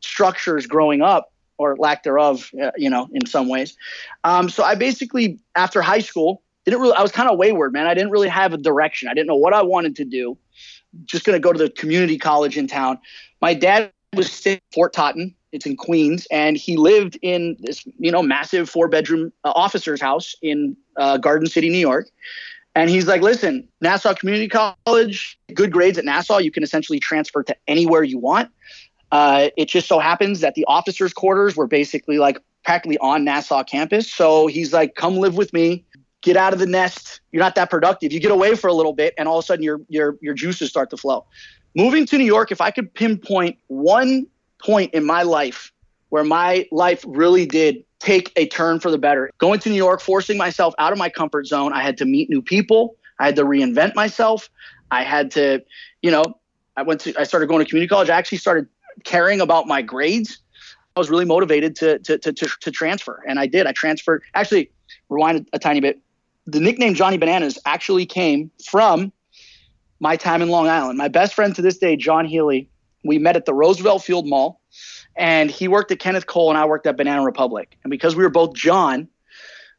structures growing up or lack thereof, uh, you know, in some ways. Um, so I basically, after high school, didn't really, I was kind of wayward, man. I didn't really have a direction. I didn't know what I wanted to do. Just going to go to the community college in town. My dad was at Fort Totten. It's in Queens, and he lived in this, you know, massive four-bedroom uh, officer's house in uh, Garden City, New York. And he's like, "Listen, Nassau Community College, good grades at Nassau. You can essentially transfer to anywhere you want. Uh, it just so happens that the officers' quarters were basically like practically on Nassau campus. So he's like, "Come live with me." Get out of the nest. You're not that productive. You get away for a little bit, and all of a sudden, your your your juices start to flow. Moving to New York, if I could pinpoint one point in my life where my life really did take a turn for the better. Going to New York, forcing myself out of my comfort zone. I had to meet new people. I had to reinvent myself. I had to, you know, I went to, I started going to community college. I actually started caring about my grades. I was really motivated to, to, to, to, to transfer. And I did. I transferred. Actually, rewind a, a tiny bit. The nickname Johnny Bananas actually came from my time in Long Island. My best friend to this day, John Healy, we met at the Roosevelt Field Mall and he worked at Kenneth Cole and I worked at Banana Republic. And because we were both John,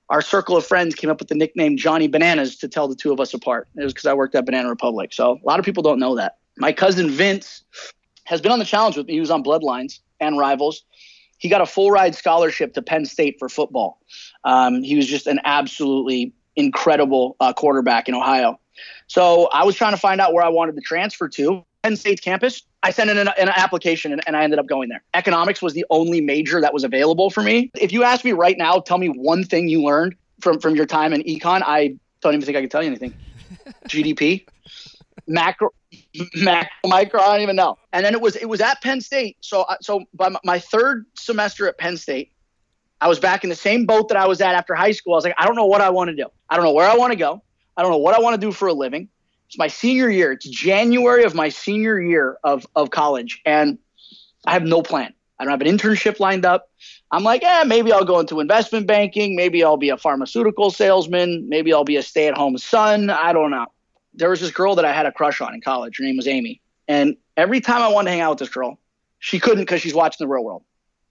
our circle of friends came up with the nickname Johnny Bananas to tell the two of us apart. It was because I worked at Banana Republic. So a lot of people don't know that. My cousin Vince has been on the challenge with me. He was on Bloodlines and Rivals. He got a full ride scholarship to Penn State for football. Um, he was just an absolutely incredible uh, quarterback in Ohio. So I was trying to find out where I wanted to transfer to. Penn State's campus, I sent in an, an application and, and, I ended up going there. Economics was the only major that was available for me. If you ask me right now, tell me one thing you learned from, from your time in econ, I don't even think I can tell you anything. GDP, macro, macro, micro, I don't even know. And then it was it was at Penn State. So uh, so by my third semester at Penn State, I was back in the same boat that I was at after high school. I was like, I don't know what I want to do. I don't know where I want to go. I don't know what I want to do for a living. It's my senior year. It's January of my senior year of, of college. And I have no plan. I don't have an internship lined up. I'm like, yeah, maybe I'll go into investment banking. Maybe I'll be a pharmaceutical salesman. Maybe I'll be a stay at home son. I don't know. There was this girl that I had a crush on in college. Her name was Amy. And every time I wanted to hang out with this girl, she couldn't because she's watching the real world.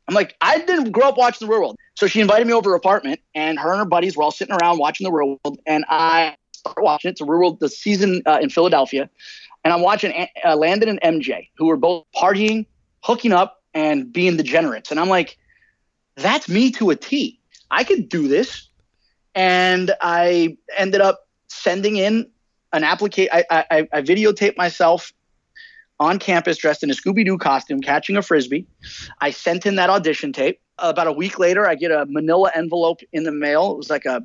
I'm like, I didn't grow up watching the real world. So she invited me over to her apartment, and her and her buddies were all sitting around watching the real world. And I start watching it. It's a rural the season uh, in Philadelphia, and I'm watching uh, Landon and MJ, who were both partying, hooking up, and being degenerates. And I'm like, that's me to a T. I could do this. And I ended up sending in an application. I, I, I videotaped myself on campus dressed in a Scooby Doo costume, catching a frisbee. I sent in that audition tape. About a week later, I get a manila envelope in the mail. It was like a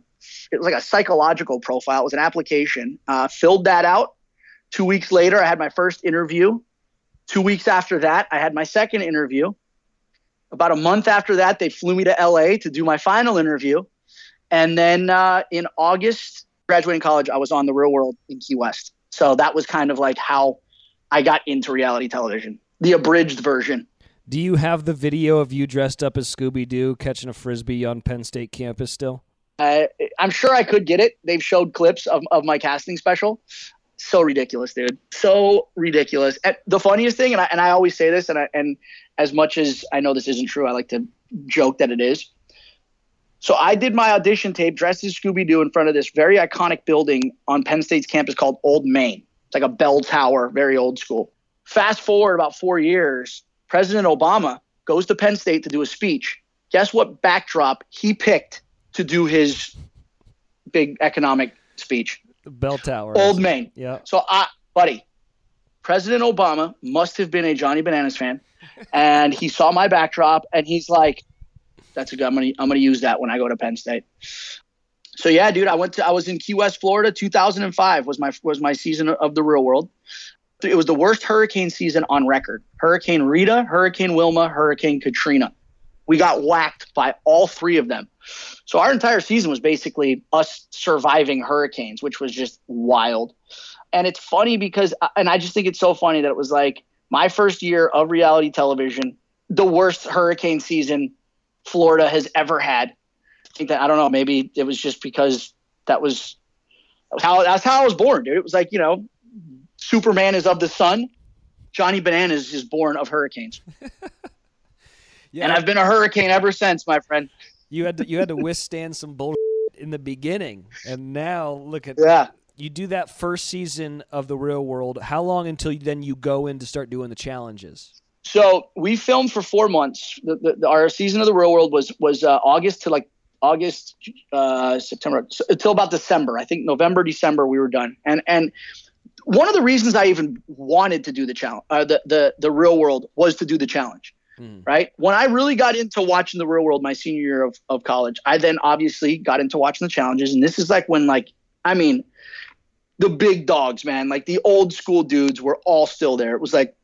it was like a psychological profile. It was an application. Uh, filled that out. Two weeks later, I had my first interview. Two weeks after that, I had my second interview. About a month after that, they flew me to LA to do my final interview. And then uh, in August, graduating college, I was on The Real World in Key West. So that was kind of like how I got into reality television, the abridged version. Do you have the video of you dressed up as Scooby Doo catching a frisbee on Penn State campus still? Uh, I'm sure I could get it. They've showed clips of, of my casting special. So ridiculous, dude. So ridiculous. And the funniest thing, and I, and I always say this, and I, and as much as I know this isn't true, I like to joke that it is. So I did my audition tape dressed as Scooby Doo in front of this very iconic building on Penn State's campus called Old Main. It's like a bell tower, very old school. Fast forward about four years, President Obama goes to Penn State to do a speech. Guess what backdrop he picked to do his big economic speech. Bell tower. Old Main. Yeah. So, I, buddy, President Obama must have been a Johnny Bananas fan, and he saw my backdrop, and he's like, "That's a good. I'm gonna I'm gonna use that when I go to Penn State." So yeah, dude, I went to I was in Key West, Florida. 2005 was my was my season of the Real World. It was the worst hurricane season on record. Hurricane Rita, Hurricane Wilma, Hurricane Katrina. We got whacked by all three of them. So our entire season was basically us surviving hurricanes, which was just wild. And it's funny because, uh, and I just think it's so funny that it was like my first year of reality television, the worst hurricane season Florida has ever had. I think that I don't know, maybe it was just because that was, that was how that's how I was born, dude. It was like you know, Superman is of the sun, Johnny Bananas is born of hurricanes. yeah. And I've been a hurricane ever since, my friend. You had to you had to withstand some bull in the beginning, and now look at yeah. You do that first season of the Real World. How long until then you go in to start doing the challenges? So we filmed for four months. The, the, the, our season of the Real World was was uh, August to like August, uh, September until about December. I think November, December we were done. And and one of the reasons I even wanted to do the challenge, uh, the the the real world, was to do the challenge. Mm. Right when I really got into watching the real world my senior year of, of college, I then obviously got into watching the challenges, and this is like when like I mean, the big dogs, man, like the old school dudes were all still there. It was like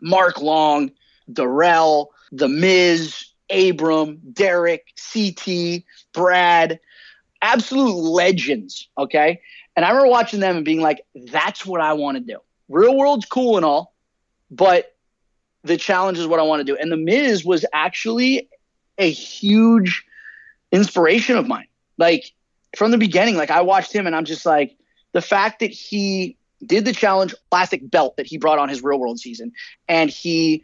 Mark Long, Darrell, The Miz, Abram, Derek, CT, Brad, absolute legends. Okay. And I remember watching them and being like, that's what I want to do. Real world's cool and all, but the challenge is what I want to do. And The Miz was actually a huge inspiration of mine. Like from the beginning, like I watched him and I'm just like, the fact that he did the challenge plastic belt that he brought on his real world season and he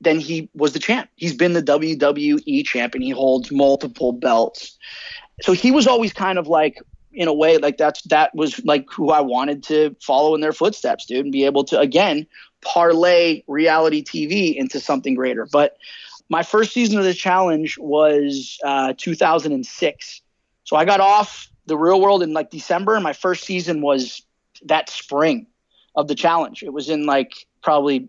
then he was the champ he's been the wwe champ and he holds multiple belts so he was always kind of like in a way like that's that was like who i wanted to follow in their footsteps dude and be able to again parlay reality tv into something greater but my first season of the challenge was uh, 2006 so i got off the real world in like december and my first season was that spring of the challenge. It was in like probably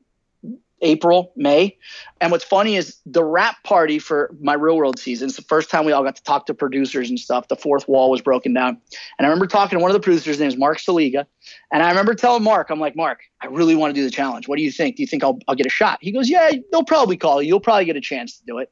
April, May. And what's funny is the wrap party for my real world season. It's the first time we all got to talk to producers and stuff. The fourth wall was broken down. And I remember talking to one of the producers, his name is Mark Saliga. And I remember telling Mark, I'm like, Mark, I really want to do the challenge. What do you think? Do you think I'll, I'll get a shot? He goes, Yeah, they'll probably call you. You'll probably get a chance to do it.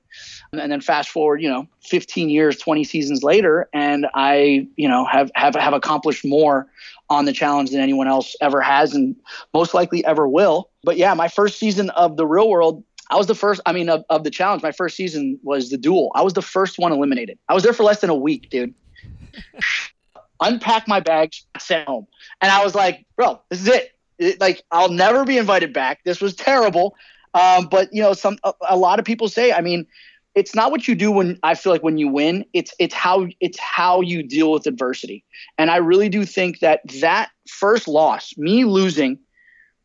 And then fast forward, you know, 15 years, 20 seasons later, and I, you know, have have have accomplished more on the challenge than anyone else ever has and most likely ever will. But yeah, my first season of the real world, I was the first, I mean, of, of the challenge, my first season was the duel. I was the first one eliminated. I was there for less than a week, dude. Unpack my bags, sent home. And I was like, bro, this is it. it. Like, I'll never be invited back. This was terrible. Um, but, you know, some a, a lot of people say, I mean, it's not what you do when I feel like when you win. It's it's how it's how you deal with adversity. And I really do think that that first loss, me losing,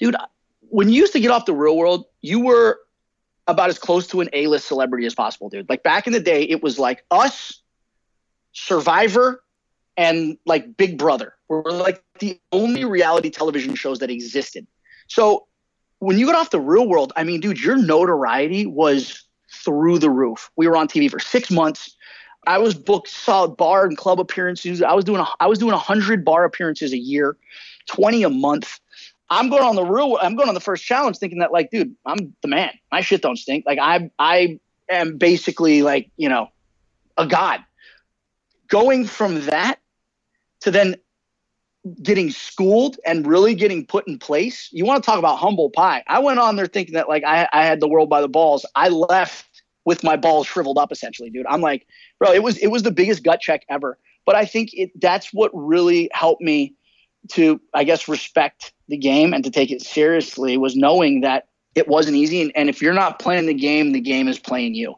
dude, when you used to get off the real world, you were about as close to an A-list celebrity as possible, dude. Like back in the day, it was like us, Survivor, and like Big Brother were like the only reality television shows that existed. So when you got off the real world, I mean, dude, your notoriety was through the roof. We were on TV for six months. I was booked solid bar and club appearances. I was doing a, I was doing hundred bar appearances a year, twenty a month. I'm going on the real. I'm going on the first challenge, thinking that like, dude, I'm the man. My shit don't stink. Like I I am basically like you know a god. Going from that to then getting schooled and really getting put in place. You want to talk about humble pie. I went on there thinking that like I, I had the world by the balls. I left with my balls shriveled up essentially, dude. I'm like, bro, it was it was the biggest gut check ever. But I think it that's what really helped me to, I guess, respect the game and to take it seriously was knowing that it wasn't easy. And, and if you're not playing the game, the game is playing you.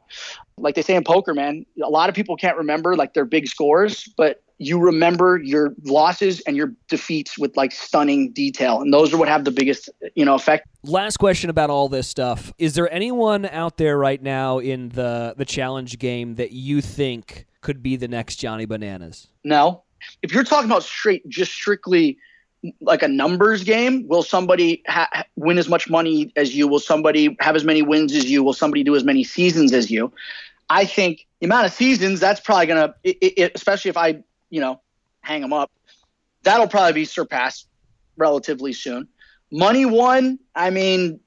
Like they say in poker, man, a lot of people can't remember like their big scores, but you remember your losses and your defeats with like stunning detail. And those are what have the biggest you know effect. Last question about all this stuff. Is there anyone out there right now in the the challenge game that you think could be the next johnny bananas? No. If you're talking about straight just strictly like a numbers game will somebody ha- win as much money as you will somebody have as many wins as you will somebody do as many seasons as you i think the amount of seasons that's probably going to especially if i you know, hang them up. That'll probably be surpassed relatively soon. Money one, I mean,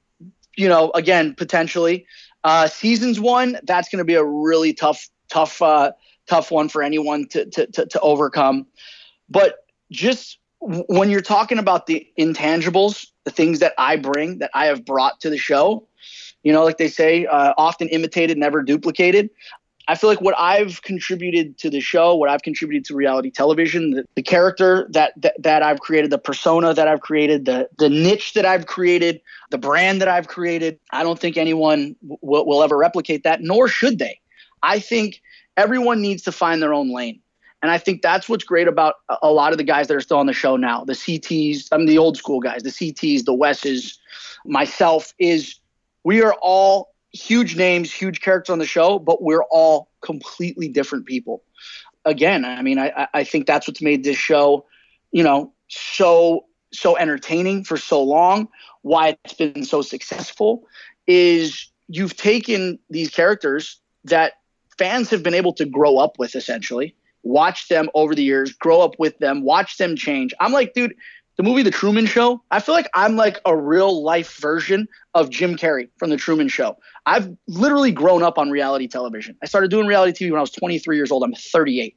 you know, again, potentially. Uh, seasons one, that's going to be a really tough, tough, uh, tough one for anyone to, to, to, to overcome. But just when you're talking about the intangibles, the things that I bring, that I have brought to the show, you know, like they say, uh, often imitated, never duplicated. I feel like what I've contributed to the show, what I've contributed to reality television, the, the character that, that, that I've created, the persona that I've created, the the niche that I've created, the brand that I've created, I don't think anyone w- will ever replicate that, nor should they. I think everyone needs to find their own lane. And I think that's what's great about a lot of the guys that are still on the show now, the CTs, I'm the old school guys, the CTs, the Wesses, myself, is we are all huge names, huge characters on the show, but we're all completely different people. Again, I mean, I, I think that's what's made this show, you know, so so entertaining for so long, why it's been so successful, is you've taken these characters that fans have been able to grow up with essentially, watch them over the years, grow up with them, watch them change. I'm like, dude, the movie The Truman Show, I feel like I'm like a real life version of Jim Carrey from The Truman Show. I've literally grown up on reality television. I started doing reality TV when I was 23 years old. I'm 38.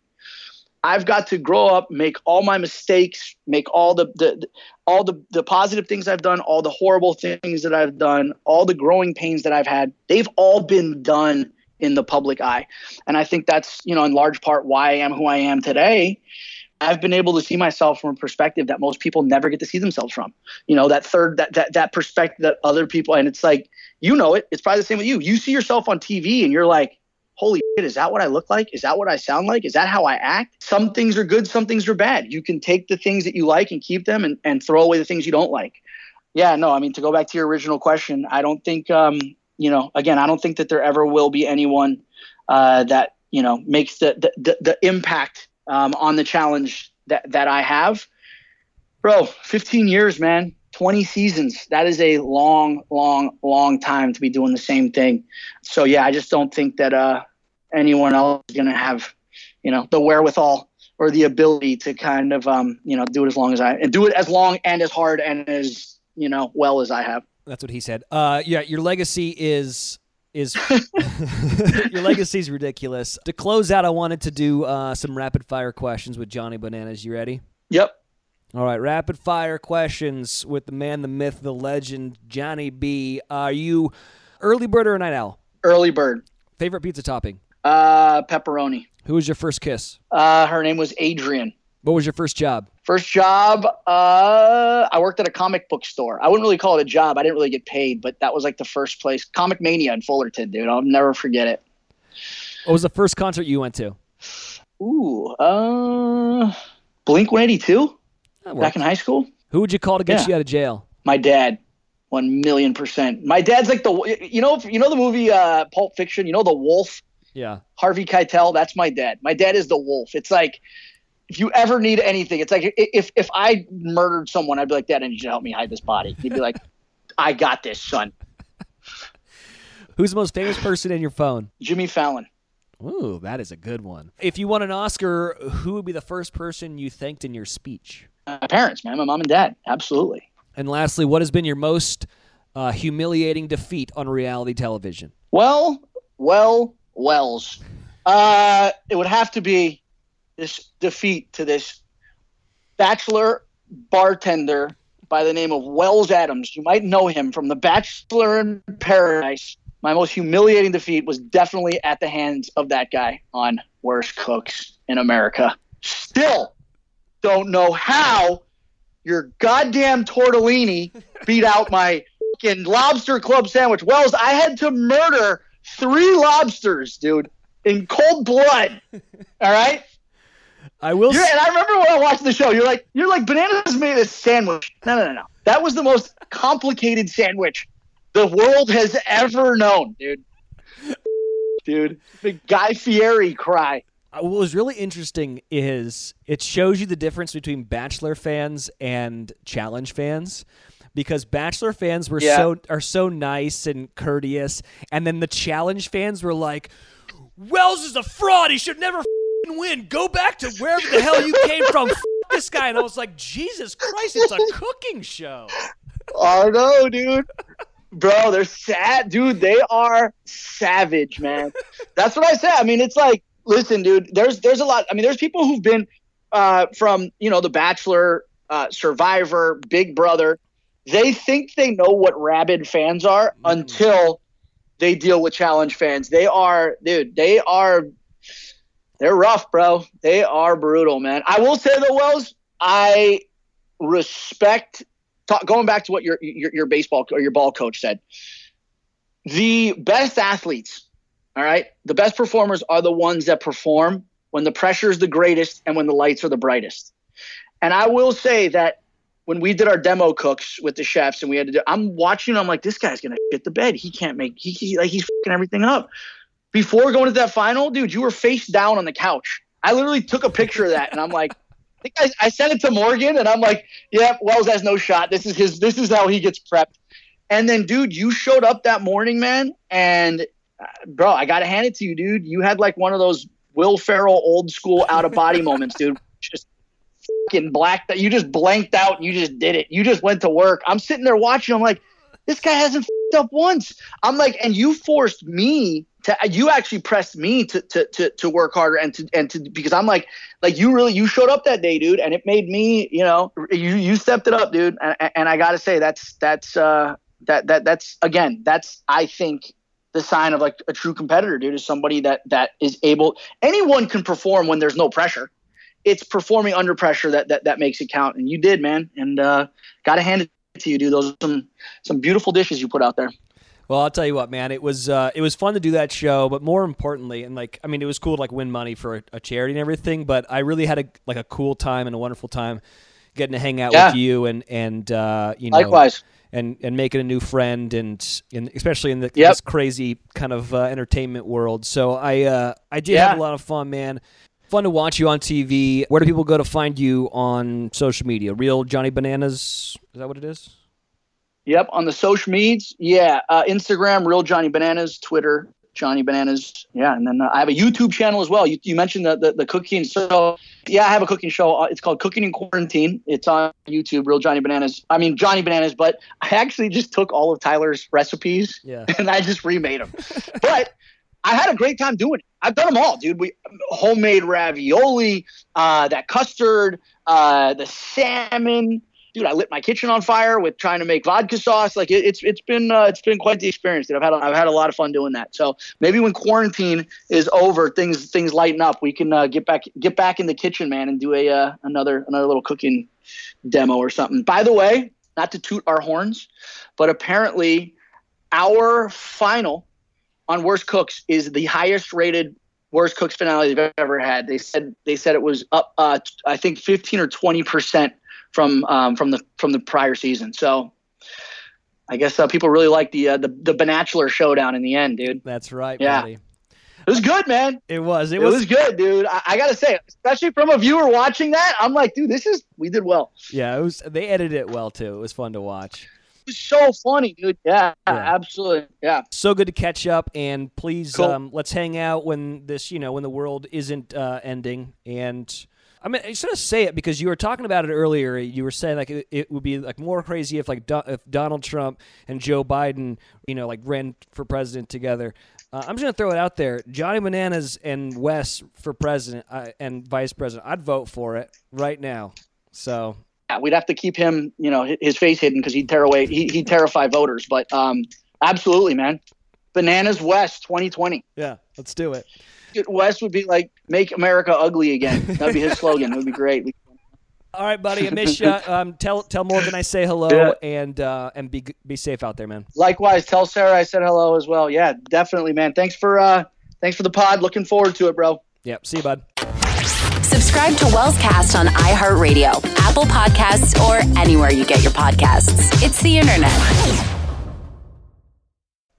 I've got to grow up, make all my mistakes, make all the, the, all the, the positive things I've done, all the horrible things that I've done, all the growing pains that I've had. They've all been done in the public eye. And I think that's, you know, in large part why I am who I am today. I've been able to see myself from a perspective that most people never get to see themselves from. You know, that third that that that perspective that other people and it's like, you know it. It's probably the same with you. You see yourself on TV and you're like, holy shit, is that what I look like? Is that what I sound like? Is that how I act? Some things are good, some things are bad. You can take the things that you like and keep them and, and throw away the things you don't like. Yeah, no, I mean, to go back to your original question, I don't think, um, you know, again, I don't think that there ever will be anyone uh, that, you know, makes the, the, the, the impact um, on the challenge that, that I have. Bro, 15 years, man. 20 seasons. That is a long, long, long time to be doing the same thing. So yeah, I just don't think that uh, anyone else is to have, you know, the wherewithal or the ability to kind of, um, you know, do it as long as I and do it as long and as hard and as you know well as I have. That's what he said. Uh, yeah, your legacy is is your legacy is ridiculous. To close out, I wanted to do uh, some rapid fire questions with Johnny Bananas. You ready? Yep. All right, rapid fire questions with the man, the myth, the legend, Johnny B. Are you early bird or a night owl? Early bird. Favorite pizza topping? Uh, pepperoni. Who was your first kiss? Uh, her name was Adrian. What was your first job? First job, uh, I worked at a comic book store. I wouldn't really call it a job. I didn't really get paid, but that was like the first place. Comic Mania in Fullerton, dude. I'll never forget it. What was the first concert you went to? Ooh, uh, Blink 182 back in high school. Who would you call to get Yeah. you out of jail? My dad, one million percent. My dad's like the you know you know the movie uh, Pulp Fiction. You know the Wolf, Yeah. Harvey Keitel. That's my dad. My dad is the Wolf. It's like if you ever need anything, it's like if if I murdered someone, I'd be like, Dad, I need you to help me hide this body. He'd be like, I got this, son. Who's the most famous person in your phone? Jimmy Fallon. Ooh, that is a good one. If you won an Oscar, who would be the first person you thanked in your speech? My parents, man, my mom and dad, absolutely. And lastly, what has been your most uh, humiliating defeat on reality television? Well, well, Wells. Uh, it would have to be this defeat to this bachelor bartender by the name of Wells Adams. You might know him from The Bachelor in Paradise. My most humiliating defeat was definitely at the hands of that guy on Worst Cooks in America. Still don't know how your goddamn tortellini beat out my fucking lobster club sandwich. Wells, I had to murder three lobsters, dude, in cold blood. All right? I will. You're, and I remember when I watched the show, you're like, you're like, bananas made a sandwich. No, no, no, no. That was the most complicated sandwich the world has ever known, dude. Dude, the Guy Fieri cry. Uh, what was really interesting is it shows you the difference between Bachelor fans and Challenge fans. Because Bachelor fans were Yeah. so are so nice and courteous, and then the Challenge fans were like, "Wells is a fraud. He should never win. Go back to wherever the hell you came from. F- this guy." And I was like, "Jesus Christ, it's a cooking show." Oh no, dude. Bro, they're sad, dude. They are savage, man. That's what I said. I mean, it's like, listen, dude. There's there's a lot. I mean, there's people who've been uh, from you know The Bachelor, uh, Survivor, Big Brother. They think they know what rabid fans are until they deal with challenge fans. They are, dude. They are. They're rough, bro. They are brutal, man. I will say though, Wells, I respect talk, going back to what your, your your baseball or your ball coach said. The best athletes, all right, the best performers are the ones that perform when the pressure is the greatest and when the lights are the brightest. And I will say that when we did our demo cooks with the chefs and we had to do, I'm watching, I'm like, this guy's gonna get the bed. He can't make he, he like he's fucking everything up. Before going to that final, dude, you were face down on the couch. I literally took a picture of that and I'm like, I think I, I sent it to Morgan, and I'm like, "Yeah, Wells has no shot. This is his. This is how he gets prepped." And then, dude, you showed up that morning, man, and uh, bro, I gotta hand it to you, dude. You had like one of those Will Ferrell old school out of body moments, dude. Just fucking blacked that you just blanked out. And you just did it. You just went to work. I'm sitting there watching. I'm like, this guy hasn't up once. I'm like, and you forced me to. You actually pressed me to to to, to work harder and to and to because I'm like, like you really you showed up that day, dude, and it made me, you know, you you stepped it up, dude. And, and I gotta say, that's that's uh that that that's again, that's I think the sign of like a true competitor, dude, is somebody that that is able. Anyone can perform when there's no pressure. It's performing under pressure that that that makes it count, and you did, man. And uh, gotta hand it to you, dude. Those are some some beautiful dishes you put out there. Well, I'll tell you what, man. It was uh, it was fun to do that show, but more importantly, and like I mean, it was cool to like win money for a, a charity and everything. But I really had a like a cool time and a wonderful time getting to hang out Yeah. with you and and uh, you know Likewise. and and making a new friend and, and especially in the, Yep. this crazy kind of uh, entertainment world. So I uh, I did Yeah. have a lot of fun, man. Fun to watch you on TV. Where do people go to find you on social media? Real Johnny Bananas? Is that what it is? Yep, on the social medias, yeah, uh, Instagram, real Johnny Bananas, Twitter, Johnny Bananas, yeah, and then uh, I have a YouTube channel as well. You, you mentioned the, the the cooking, so yeah, I have a cooking show. Uh, It's called Cooking in Quarantine. It's on YouTube, real Johnny Bananas. I mean Johnny Bananas, but I actually just took all of Tyler's recipes Yeah. and I just remade them. but I had a great time doing it. I've done them all, dude. We homemade ravioli, uh, that custard, uh, the salmon. Dude, I lit my kitchen on fire with trying to make vodka sauce. Like it, it's it's been uh, it's been quite the experience. Dude. I've had I've had a lot of fun doing that. So maybe when quarantine is over, things things lighten up. We can uh, get back get back in the kitchen, man, and do a uh, another another little cooking demo or something. By the way, not to toot our horns, but apparently our final on Worst Cooks is the highest rated Worst Cooks finale they've ever had. They said they said it was up, uh, I think, fifteen or twenty percent from um, from the from the prior season. So I guess uh, people really like the uh, the the Bachelor showdown in the end, dude. That's right, Yeah. buddy. It was good, man. It was. It, It was, good, dude. I, I gotta say, especially from a viewer watching that, I'm like, dude, this is we did well. Yeah, it was. They edited it well too. It was fun to watch. It was so funny, dude. Yeah, Yeah. absolutely. Yeah. So good to catch up, and please, Cool. um, let's hang out when this, you know, when the world isn't uh, ending. And I mean, I just gonna say it because you were talking about it earlier. You were saying like it, it would be like more crazy if like Do- if Donald Trump and Joe Biden, you know, like ran for president together. Uh, I'm just gonna throw it out there: Johnny Bananas and Wells for president uh, and vice president. I'd vote for it right now. So Yeah, we'd have to keep him, you know, his face hidden because he'd tear away, he, he'd terrify voters. But um, absolutely, man. Bananas Wells 2020. yeah, let's do it. Wells would be like, make America ugly again. That'd be his slogan. It would be great. All right, buddy. I miss you. Um, tell tell Morgan I say hello Yeah. and uh, and be be safe out there, man. Likewise, tell Sarah I said hello as well. Yeah, definitely, man. Thanks for uh, thanks for the pod. Looking forward to it, bro. Yep. See you, bud. Subscribe to Wellscast on iHeartRadio, Apple Podcasts, or anywhere you get your podcasts. It's the internet.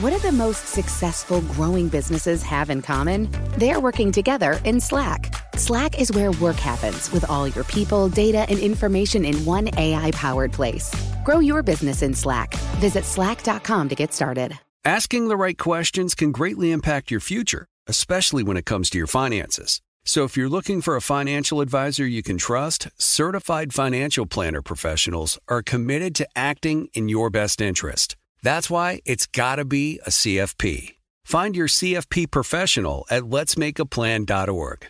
What do the most successful growing businesses have in common? They're working together in Slack. Slack is where work happens with all your people, data, and information in one AI powered place. Grow your business in Slack. Visit slack.com to get started. Asking the right questions can greatly impact your future, especially when it comes to your finances. So if you're looking for a financial advisor you can trust, certified financial planner professionals are committed to acting in your best interest. That's why it's got to be a CFP. Find your CFP professional at letsmakeaplan.org.